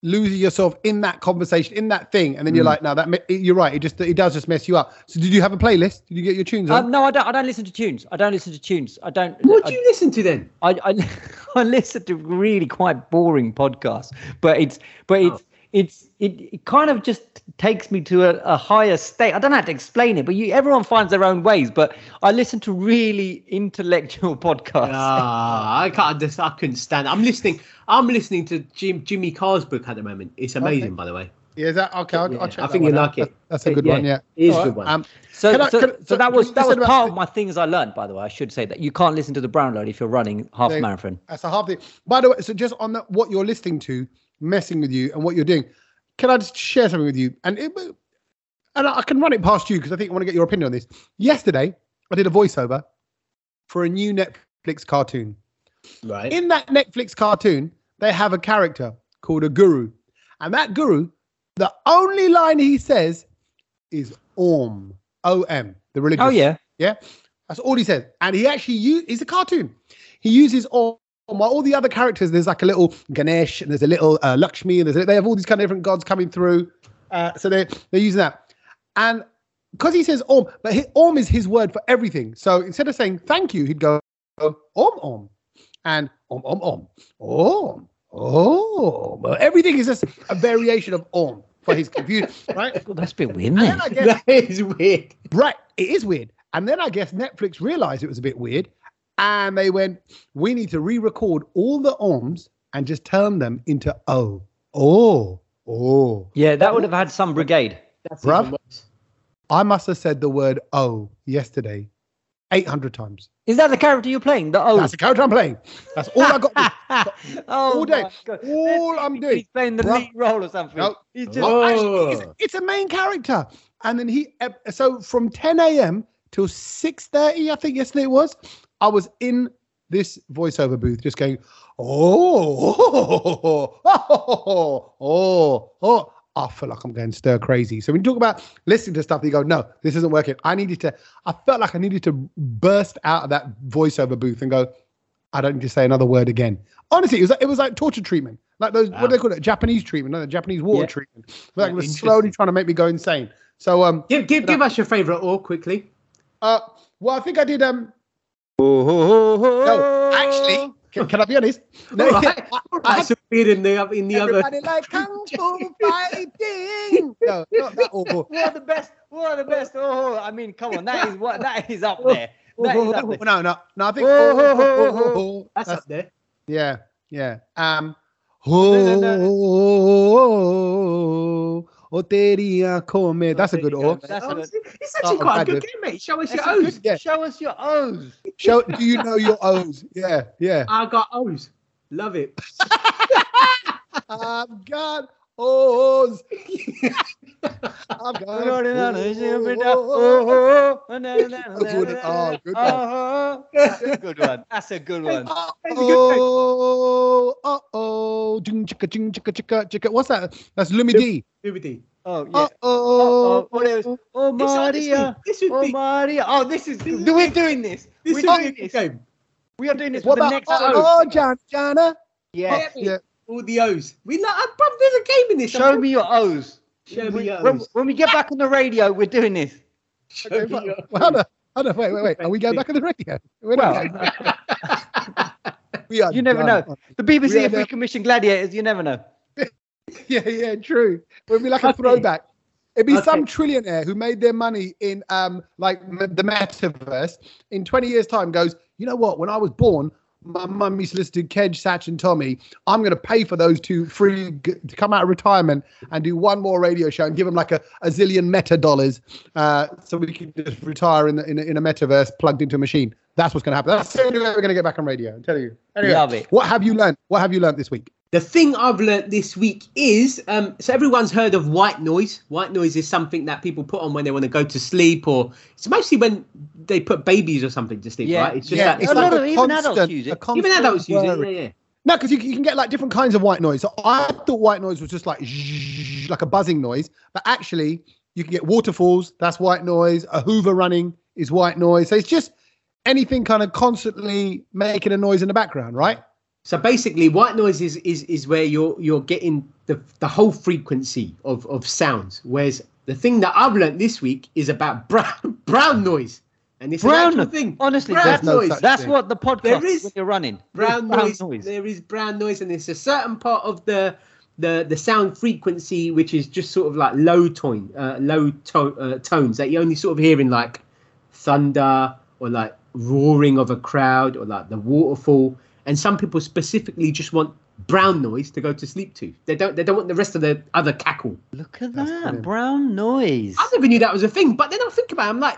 losing yourself in that conversation, in that thing, and then you're Mm. like, no, that you're right. It just it does just mess you up. So, did you have a playlist? Did you get your tunes on? Um, no, I don't. I don't listen to tunes. I don't listen to tunes. I don't. What I, do you listen to then? I, I, I listen to really quite boring podcasts, but it's but it's it's it, it kind of just takes me to a, a higher state. I don't know how to explain it, but you everyone finds their own ways. But I listen to really intellectual podcasts. Ah, I can't. Just, I couldn't stand. It. I'm listening. I'm listening to Jim Jimmy Carr's book at the moment. It's amazing, Okay. by the way. yeah, is that okay? I'll, Yeah, I'll check I think one you out. like it. That's a good Yeah, one. Yeah, it is a All good one. Um, So, Can I- so, can- so so that was that was part the- of my things I learned. By the way, I should say that you can't listen to the brown load if you're running half They- marathon. That's a half thing. By the way, so just on the, what you're listening to, messing with you, and what you're doing, can I just share something with you? And it, and I can run it past you because I think I want to get your opinion on this. Yesterday, I did a voiceover for a new Netflix cartoon. Right. In that Netflix cartoon, they have a character called a guru, and that guru, the only line he says is "om," O M, the religion. Oh yeah, Yeah, that's all he says. And he actually use he's a cartoon. He uses all while all the other characters. There's like a little Ganesh and there's a little uh, Lakshmi and there's they have all these kind of different gods coming through. Uh, so they they're using that. And because he says Om, but Om is his word for everything. So instead of saying thank you, he'd go Om Om and Om Om Om Om Om. Everything is just a variation of Om for his computer, right? well, that's a bit weird, And then? I guess that is weird. Right. It is weird. And then I guess Netflix realized it was a bit weird. And they went, we need to re record all the OMs and just turn them into O. Oh. Oh. Yeah, that would have had some brigade. That's Bruv. I must have said the word O yesterday 800 times. Is that the character you're playing? The O. That's the character I'm playing. That's all I got. oh, all day. All I'm doing. He's playing the Bruv. lead role or something. No. He's just. Oh, actually, it's, it's a main character. And then he, so from 10 a.m. till 6.30, I think yesterday it was, I was in this voiceover booth just going, oh, oh, oh, oh, oh. I feel like I'm going stir crazy. So when you talk about listening to stuff, you go, no, this isn't working. I needed to, I felt like I needed to burst out of that voiceover booth and go, I don't need to say another word again. Honestly, it was like, it was like torture treatment, like those what do they call it? Japanese treatment, no, Japanese water Yeah. treatment. Like it was slowly trying to make me go insane. So um, Give give give us your favourite or quickly. uh, well, I think I did um. Oh, oh, oh, No, oh. actually, can, can I be honest? No, All right. I, I That's a in the in the other. everybody like kung fu fighting. No, not that awful. One of the best. One of the best. Oh, I mean, come on, that is what that is up there. That is up there. No, no, no. I think. Oh, oh, oh, oh, oh, oh, oh. oh, That's that's- up there. Yeah, yeah. Um. no, no. Oh, oh, teria come. That's a good there you oh. go. That's Oh, a- it's, it's actually Oh, quite a good good. game, mate. Show us your O's. good- Yeah. Show us your O's. Show. Do you know your O's? Yeah, yeah. I got O's. Love it. I've got O's. I've got O's. Oh, good one. That's a good one. Ah, That's a good one. Oh, oh, oh, Jing, chicka, jing, chicka, chicka, chicka. What's that? That's Lumi D. Liberty. Oh yeah. Oh, Oh, oh, what else? Oh This, honestly, Maria. this would Oh be Maria. Oh, this is. This is- We're doing this. this We're would be doing a good this. game. We are doing this What for the about next oh, O. oh, John, Jana? Yeah. Yeah. All the O's. We like, uh, bruv, there's a game in this. Show me your O's. Show me We- your when, O's. when we get back on the radio, we're doing this. Show Okay, me well, your well, hold on, hold on, wait, wait, wait. Are we going back on the radio? We're not. we are You never done. know. The BBC, We are if we the- commission gladiators, you never know. Yeah, yeah, true. It'd be like a throwback. It'd be some trillionaire who made their money in um like the metaverse in 20 years' time goes, you know what? When I was born, my mum used to Kedge, Satch, and Tommy. I'm going to pay for those two free g- to come out of retirement and do one more radio show and give them like a, a zillion meta dollars, uh, so we can just retire in the, in, a, in a metaverse plugged into a machine. That's what's going to happen. That's the only way we're going to get back on radio. I'm telling you. Anyway, Love it. What have you learned? What have you learned this week? The thing I've learnt this week is um, so everyone's heard of white noise. White noise is something that people put on when they want to go to sleep, or it's mostly when they put babies or something to sleep, Yeah. right? It's just Yeah, that it's a like, lot of a even adults use it. even adults use it. Yeah, yeah. No, because you, you can get like different kinds of white noise. So I thought white noise was just like zzzz, like a buzzing noise, but actually you can get waterfalls. That's white noise. A Hoover running is white noise. So it's just anything kind of constantly making a noise in the background, right? So basically, white noise is is, is where you're you're getting the the whole frequency of of sounds. Whereas the thing that I've learnt this week is about brown brown noise, and it's Brown an thing. honestly, brown there's noise. such- That's thing. what the podcast There is when you're running. brown, There's noise, There is brown noise, and it's a certain part of the the the sound frequency which is just sort of like low tone, uh, low to- uh, tones that you only sort of hear in like thunder or like roaring of a crowd or like the waterfall. And some people specifically just want brown noise to go to sleep to. They don't. They don't want the rest of the other cackle. Look at That's that brilliant. brown noise. I never knew that was a thing. But then I think about, it, I'm like,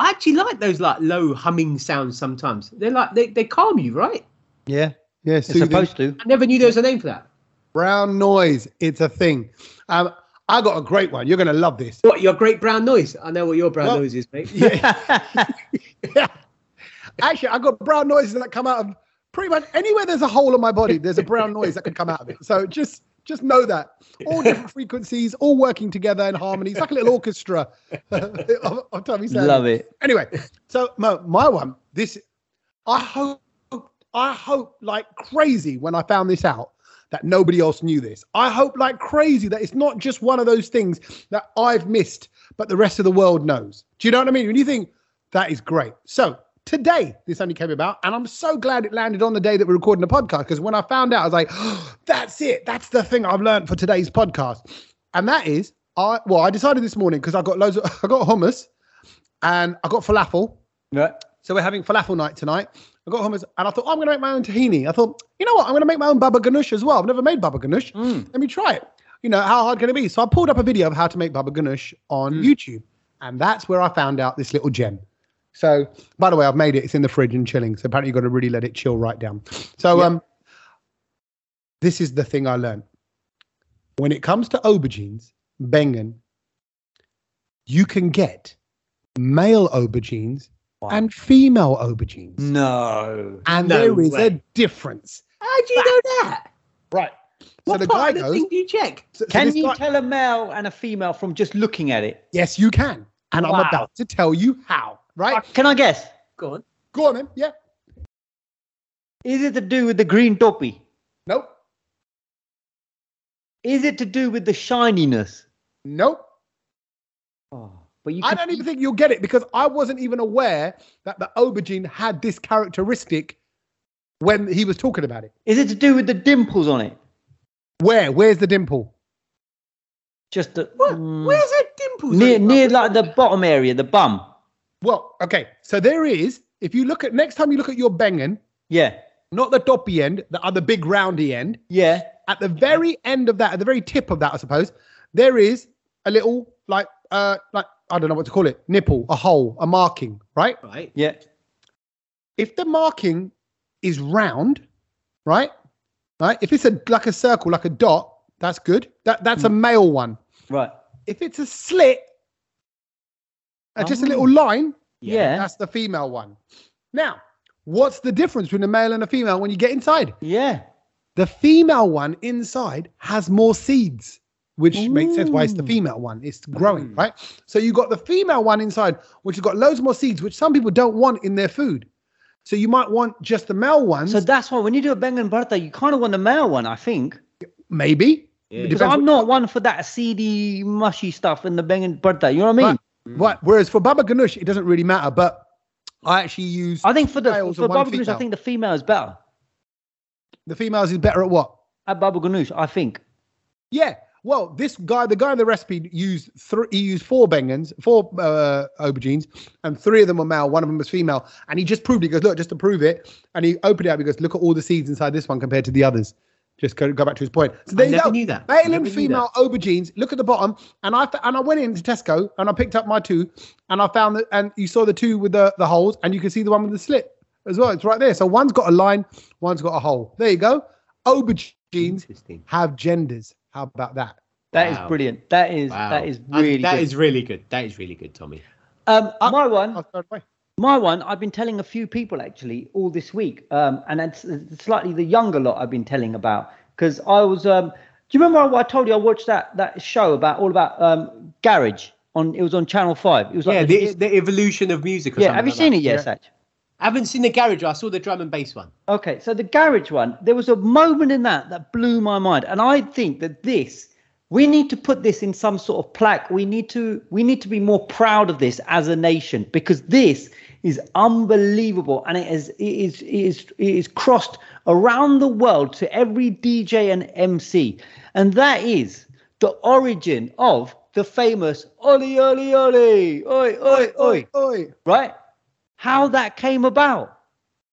I actually like those like low humming sounds. Sometimes they're like they they calm you, right? Yeah. Yeah. It's supposed to. I never knew there was a name for that. Brown noise. It's a thing. Um, I got a great one. You're going to love this. What your great brown noise? I know what your brown Well- noise is, mate. Yeah. Actually, I got brown noises that come out of pretty much anywhere there's a hole in my body. There's a brown noise that can come out of it. So just just know that all different frequencies, all working together in harmony. It's like a little orchestra of, of Tommy Sanders. Love it. Anyway, so Mo, my one. This I hope I hope like crazy when I found this out that nobody else knew this. I hope like crazy that it's not just one of those things that I've missed, but the rest of the world knows. Do you know what I mean? When you think that is great. So today, this only came about, and I'm so glad it landed on the day that we're recording the podcast because when I found out, I was like, that's it. That's the thing I've learned for today's podcast. And that is, I well, I decided this morning because I got loads of I got hummus and I got falafel. Right. So we're having falafel night tonight. I got hummus and I thought, oh, I'm going to make my own tahini. I thought, you know what? I'm going to make my own baba ganoush as well. I've never made baba ganoush. Mm. Let me try it. You know, how hard can it be? So I pulled up a video of how to make baba ganoush on YouTube. And that's where I found out this little gem. So, by the way, I've made it. It's in the fridge and chilling. So apparently you've got to really let it chill right down. So, Yeah. um, this is the thing I learned. When it comes to aubergines, bengen, you can get male aubergines Wow. and female aubergines. No. And No there is way. a difference. How do you know that? Right. What so the part guy of the goes, thing do you check? so- so Can you guy- tell a male and a female from just looking at it? yes, you can. And I'm about to tell you how. Right? Can I guess? Go on. Go on then. Yeah. Is it to do with the green topi? Nope. Is it to do with the shininess? Nope. Oh, but you I don't even think you'll get it because I wasn't even aware that the aubergine had this characteristic when he was talking about it. Is it to do with the dimples on it? Where? Where's the dimple? Just the What? mm, Where's that dimples? on near near like the bottom area, the bum. Well, okay. So there is, if you look at next time you look at your bengen, Yeah, not the doppy end, the other big roundy end, yeah. at the very end of that, at the very tip of that, I suppose, there is a little like uh like I don't know what to call it, nipple, a hole, a marking, right? Right. Yeah. If the marking is round, right? Right? If it's a like a circle, like a dot, that's good. That that's a male one. Right. If it's a slit, uh, just a Oh. little line, Yeah. that's the female one. Now, what's the difference between a male and a female when you get inside? Yeah. The female one inside has more seeds, which makes sense why it's the female one. It's growing, Mm. right? So you got the female one inside, which has got loads more seeds, which some people don't want in their food. So you might want just the male ones, So that's why when you do a baingan bharta, you kind of want the male one, I think. maybe. Yeah. Because I'm not one for that seedy, mushy stuff in the baingan bharta. You know what I mean? Right. Right. Whereas for Baba Ganoush, it doesn't really matter. But I actually use I think for the Males for Baba Ganoush, I think the female is better. the females is better at what? At Baba Ganoush, I think. Yeah. Well, this guy, the guy in the recipe used three. He used four bengans, four uh, aubergines, and three of them were male. One of them was female, and he just proved. It. He goes, look, just to prove it, and he opened it up. He goes, look at all the seeds inside this one compared to the others. Just go, go back to his point. So there I you never go. knew that. Male Never and knew female aubergines. Look at the bottom, and I and I went into Tesco and I picked up my two, and I found that, and you saw the two with the the holes, and you can see the one with the slit as well. It's right there. So one's got a line, one's got a hole. There you go. Aubergines Interesting. have genders. How about that? That is Wow. brilliant. That is Wow. that is And really that good. is really good. That is really good, Tommy. um, Uh, my one. I'll throw it away. My one, I've been telling a few people actually all this week, um, and it's, slightly the younger lot I've been telling about because I was. Um, do you remember I told you I watched that that show about all about um, garage on? It was on Channel Five. It was like Yeah, the- the, the evolution of music. Or yeah. something Have you like seen that. it yet, Yeah. Satch? I haven't seen the garage. I saw the drum and bass one. Okay, so the garage one, there was a moment in that that blew my mind, and I think that this, we need to put this in some sort of plaque. We need to we need to be more proud of this as a nation because this is unbelievable, and it is it is it is it is crossed around the world to every DJ and MC, and that is the origin of the famous Oli Oli Oli, oi oi oi, Oi. right? How that came about.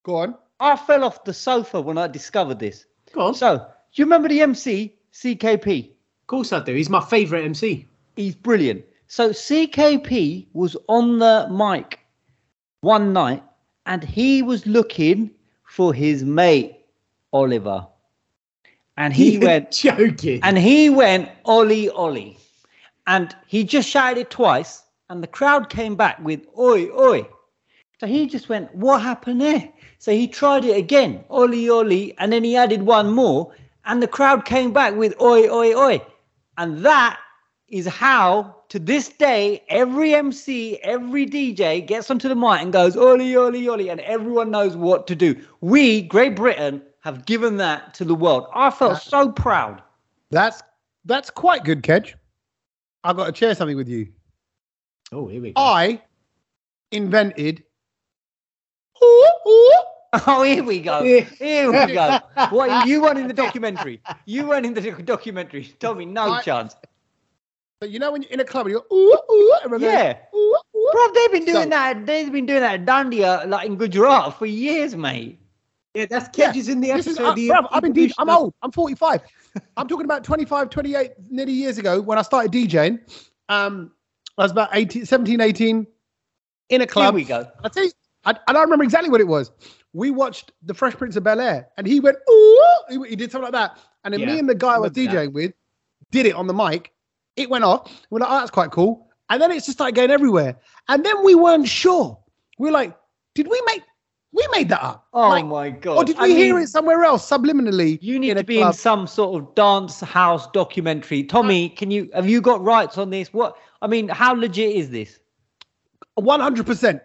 Go on. I fell off the sofa when I discovered this. Go on. So, do you remember the MC CKP? Of course I do. He's my favourite MC. He's brilliant. So CKP was on the mic one night and he was looking for his mate Oliver. And he You're went joking. and he went Ollie Ollie. And he just shouted it twice and the crowd came back with oi oi. So he just went, What happened there? So he tried it again, Ollie Ollie, and then he added one more, and the crowd came back with oi oi oi. And that is how, to this day, every MC, every DJ gets onto the mic and goes, Ollie, Ollie, Ollie, and everyone knows what to do. We, Great Britain, have given that to the world. I felt so proud. That's that's quite good, Kedge. I've got to share something with you. oh, here we go. I invented. Ooh, ooh. Oh, here we go. Here we go. What you won in the documentary? You weren't in the doc- documentary. Tommy, no I- chance. So you know when you're in a club and you go ooh ooh, goes, Yeah. ooh ooh. Bro, they've been doing So- that. They've been doing that at Dandia, like in Gujarat, for years, mate. yeah, that's Yeah, Kedges in the episode. is, uh, the bruv, I've been DJ, evolution I'm old. I'm 45. I'm talking about 25, 28, nearly years ago when I started DJing. Um, I was about 18, 17, 18 in a Here club. we go. I tell you, I, I don't remember exactly what it was. We watched The Fresh Prince of Bel Air, and he went, ooh, he, he did something like that. And then Yeah, me and the guy I was remember that. DJing with did it on the mic. It went off. We're like, oh, that's quite cool. And then it's just started going everywhere. And then we weren't sure. We are like, did we make, we made that up? Oh Like, my god. or did I we hear mean, it somewhere else subliminally? You need to be in some sort of dance house documentary. Tommy, uh, can you have you got rights on this? What I mean, how legit is this? 100%.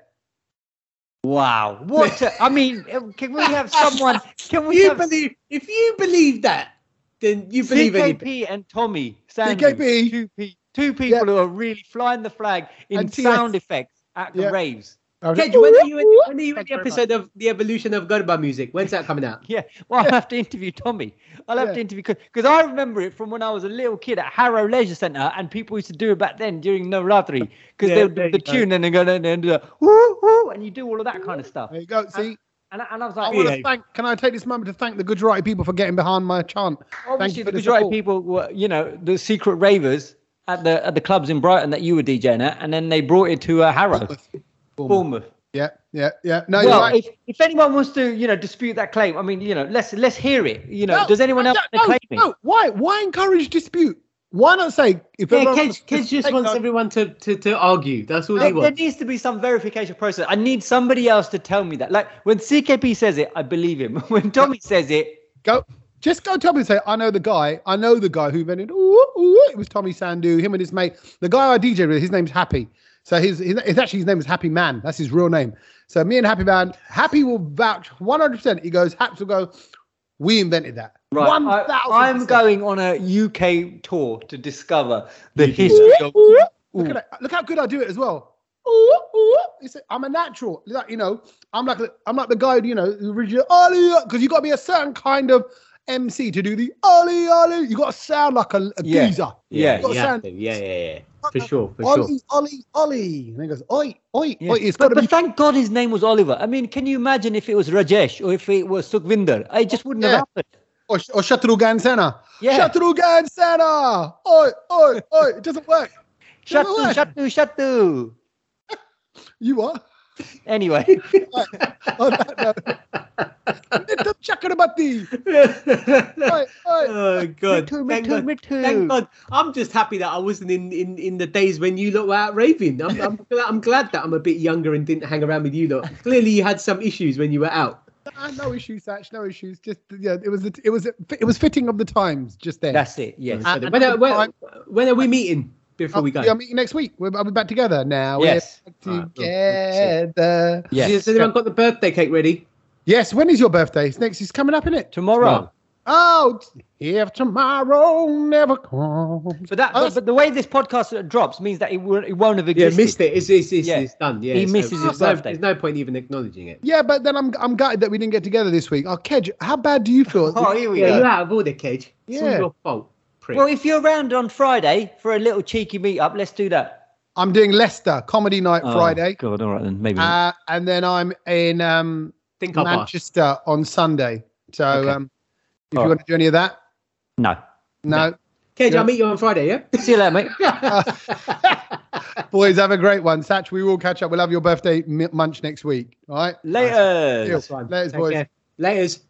Wow. What a- I mean, can we have someone can we You have believe if you believe that, then you believe anything. CKP and Tommy Sandhu, CKP. two, pe- two people who are really flying the flag in And TS. sound effects at the Yeah. raves. I was Kedge, when are you in, when are you in the you much. episode of the evolution of Garba music? When's that coming out? Yeah, well, I'll have to interview Tommy. I'll have Yeah. to interview because I remember it from when I was a little kid at Harrow Leisure Centre, and people used to do it back then during Navratri because Yeah, they would there do the you go. tune and they go and do the woo woo, and you do all of that kind of stuff. There you go. See, And, and I was I like, want to thank. Can I take this moment to thank the Gujarati people for getting behind my chant? obviously the the Gujarati support. people were, you know, the secret ravers at the at the clubs in Brighton that you were DJing at, and then they brought it to uh, Harrow, Bournemouth. Yeah, yeah, yeah. No, Well, right. if, if anyone wants to, you know, dispute that claim, I mean, you know, let's let's hear it. You know, No, does anyone no, else no, claim it? no. Why? Why encourage dispute? Why not say if Yeah, everyone Kedge, Kedge just wants that- everyone to, to, to argue. That's all he There, there needs to be some verification process. I need somebody else to tell me that. Like when CKP says it, I believe him. When Tommy says it, go? Just go tell me. Say I know the guy. I know the guy who invented. Ooh, ooh, it was Tommy Sandhu. Him and his mate. The guy I DJ with. His name's Happy. So his, his it's actually his name is Happy Man. That's his real name. So me and Happy Man. Happy will vouch 100. percent He goes. Haps will go. We invented that. Right, One I, I'm going on a UK tour to discover the You history of. Ooh, Ooh. Look at that. Look how good I do it as well. Ooh, ooh. It's a, I'm a natural. Like, you know, I'm like I'm like the guy, you know, who originally because you got to be a certain kind of MC to do the Ollie Ollie. You got to sound like a, a Yeah. geezer. Yeah, you sound- yeah, yeah, yeah, for sure, for Ollie, sure. Ollie, Ollie. And he goes, Oi, Oi, Yeah. Oi. It's but, got to but be. thank God his name was Oliver. I mean, can you imagine if it was Rajesh or if it was Sukhvinder? I just wouldn't Yeah. have happened. Or, or Shatrughan Sinha. Yeah. Shatrughan Sinha. Oi, Oi, Oi. It doesn't work. Shatu, Doesn't work. shatu, shatu. You are. Anyway, On that note. Little Chakrabati. Oi, oi. oh God! Mittu, Thank mittu, God. mittu. Thank God! I'm just happy that I wasn't in, in, in the days when you lot were out raving. I'm, I'm, glad, I'm glad that I'm a bit younger and didn't hang around with you lot. Clearly, you had some issues when you were out. No issues, Satch. No issues. Just yeah, it was it was it was fitting of the times just then. that's it. Yes. Uh, when, are, when, when are we meeting before we go? We are meeting next week. We're, I'll be back together now. Yes. We're back cool. together. Yes. Has anyone got the birthday cake ready? Yes. When is your birthday? It's next. It's coming up, isn't it? Tomorrow. Oh, if tomorrow never comes. But that, but, but the way this podcast drops means that it won't, it won't have existed. Yeah, missed it. It's, it's, it's, Yeah. it's done. Yeah, He so misses his there's no- birthday. There's no point even acknowledging it. Yeah, but then I'm I'm gutted that we didn't get together this week. Oh, Kedge, how bad do you feel? Oh, here we Yeah, go. you're out of order, Kedge. It's all Yeah. your fault. Prick. Well, if you're around on Friday for a little cheeky meet-up, let's do that. I'm doing Leicester comedy night Oh, Friday, God, all right then, maybe. uh, and then I'm in um, Think Manchester on Sunday. So Okay. um, if All you right. want to do any of that, no. no. Kedge, Yeah. I'll meet you on Friday, yeah? See you later, mate. Boys, have a great one. Satch, we will catch up. We'll have your birthday m- munch next week. All right. Later. Deal. Fine. Laters, boys. care. Laters.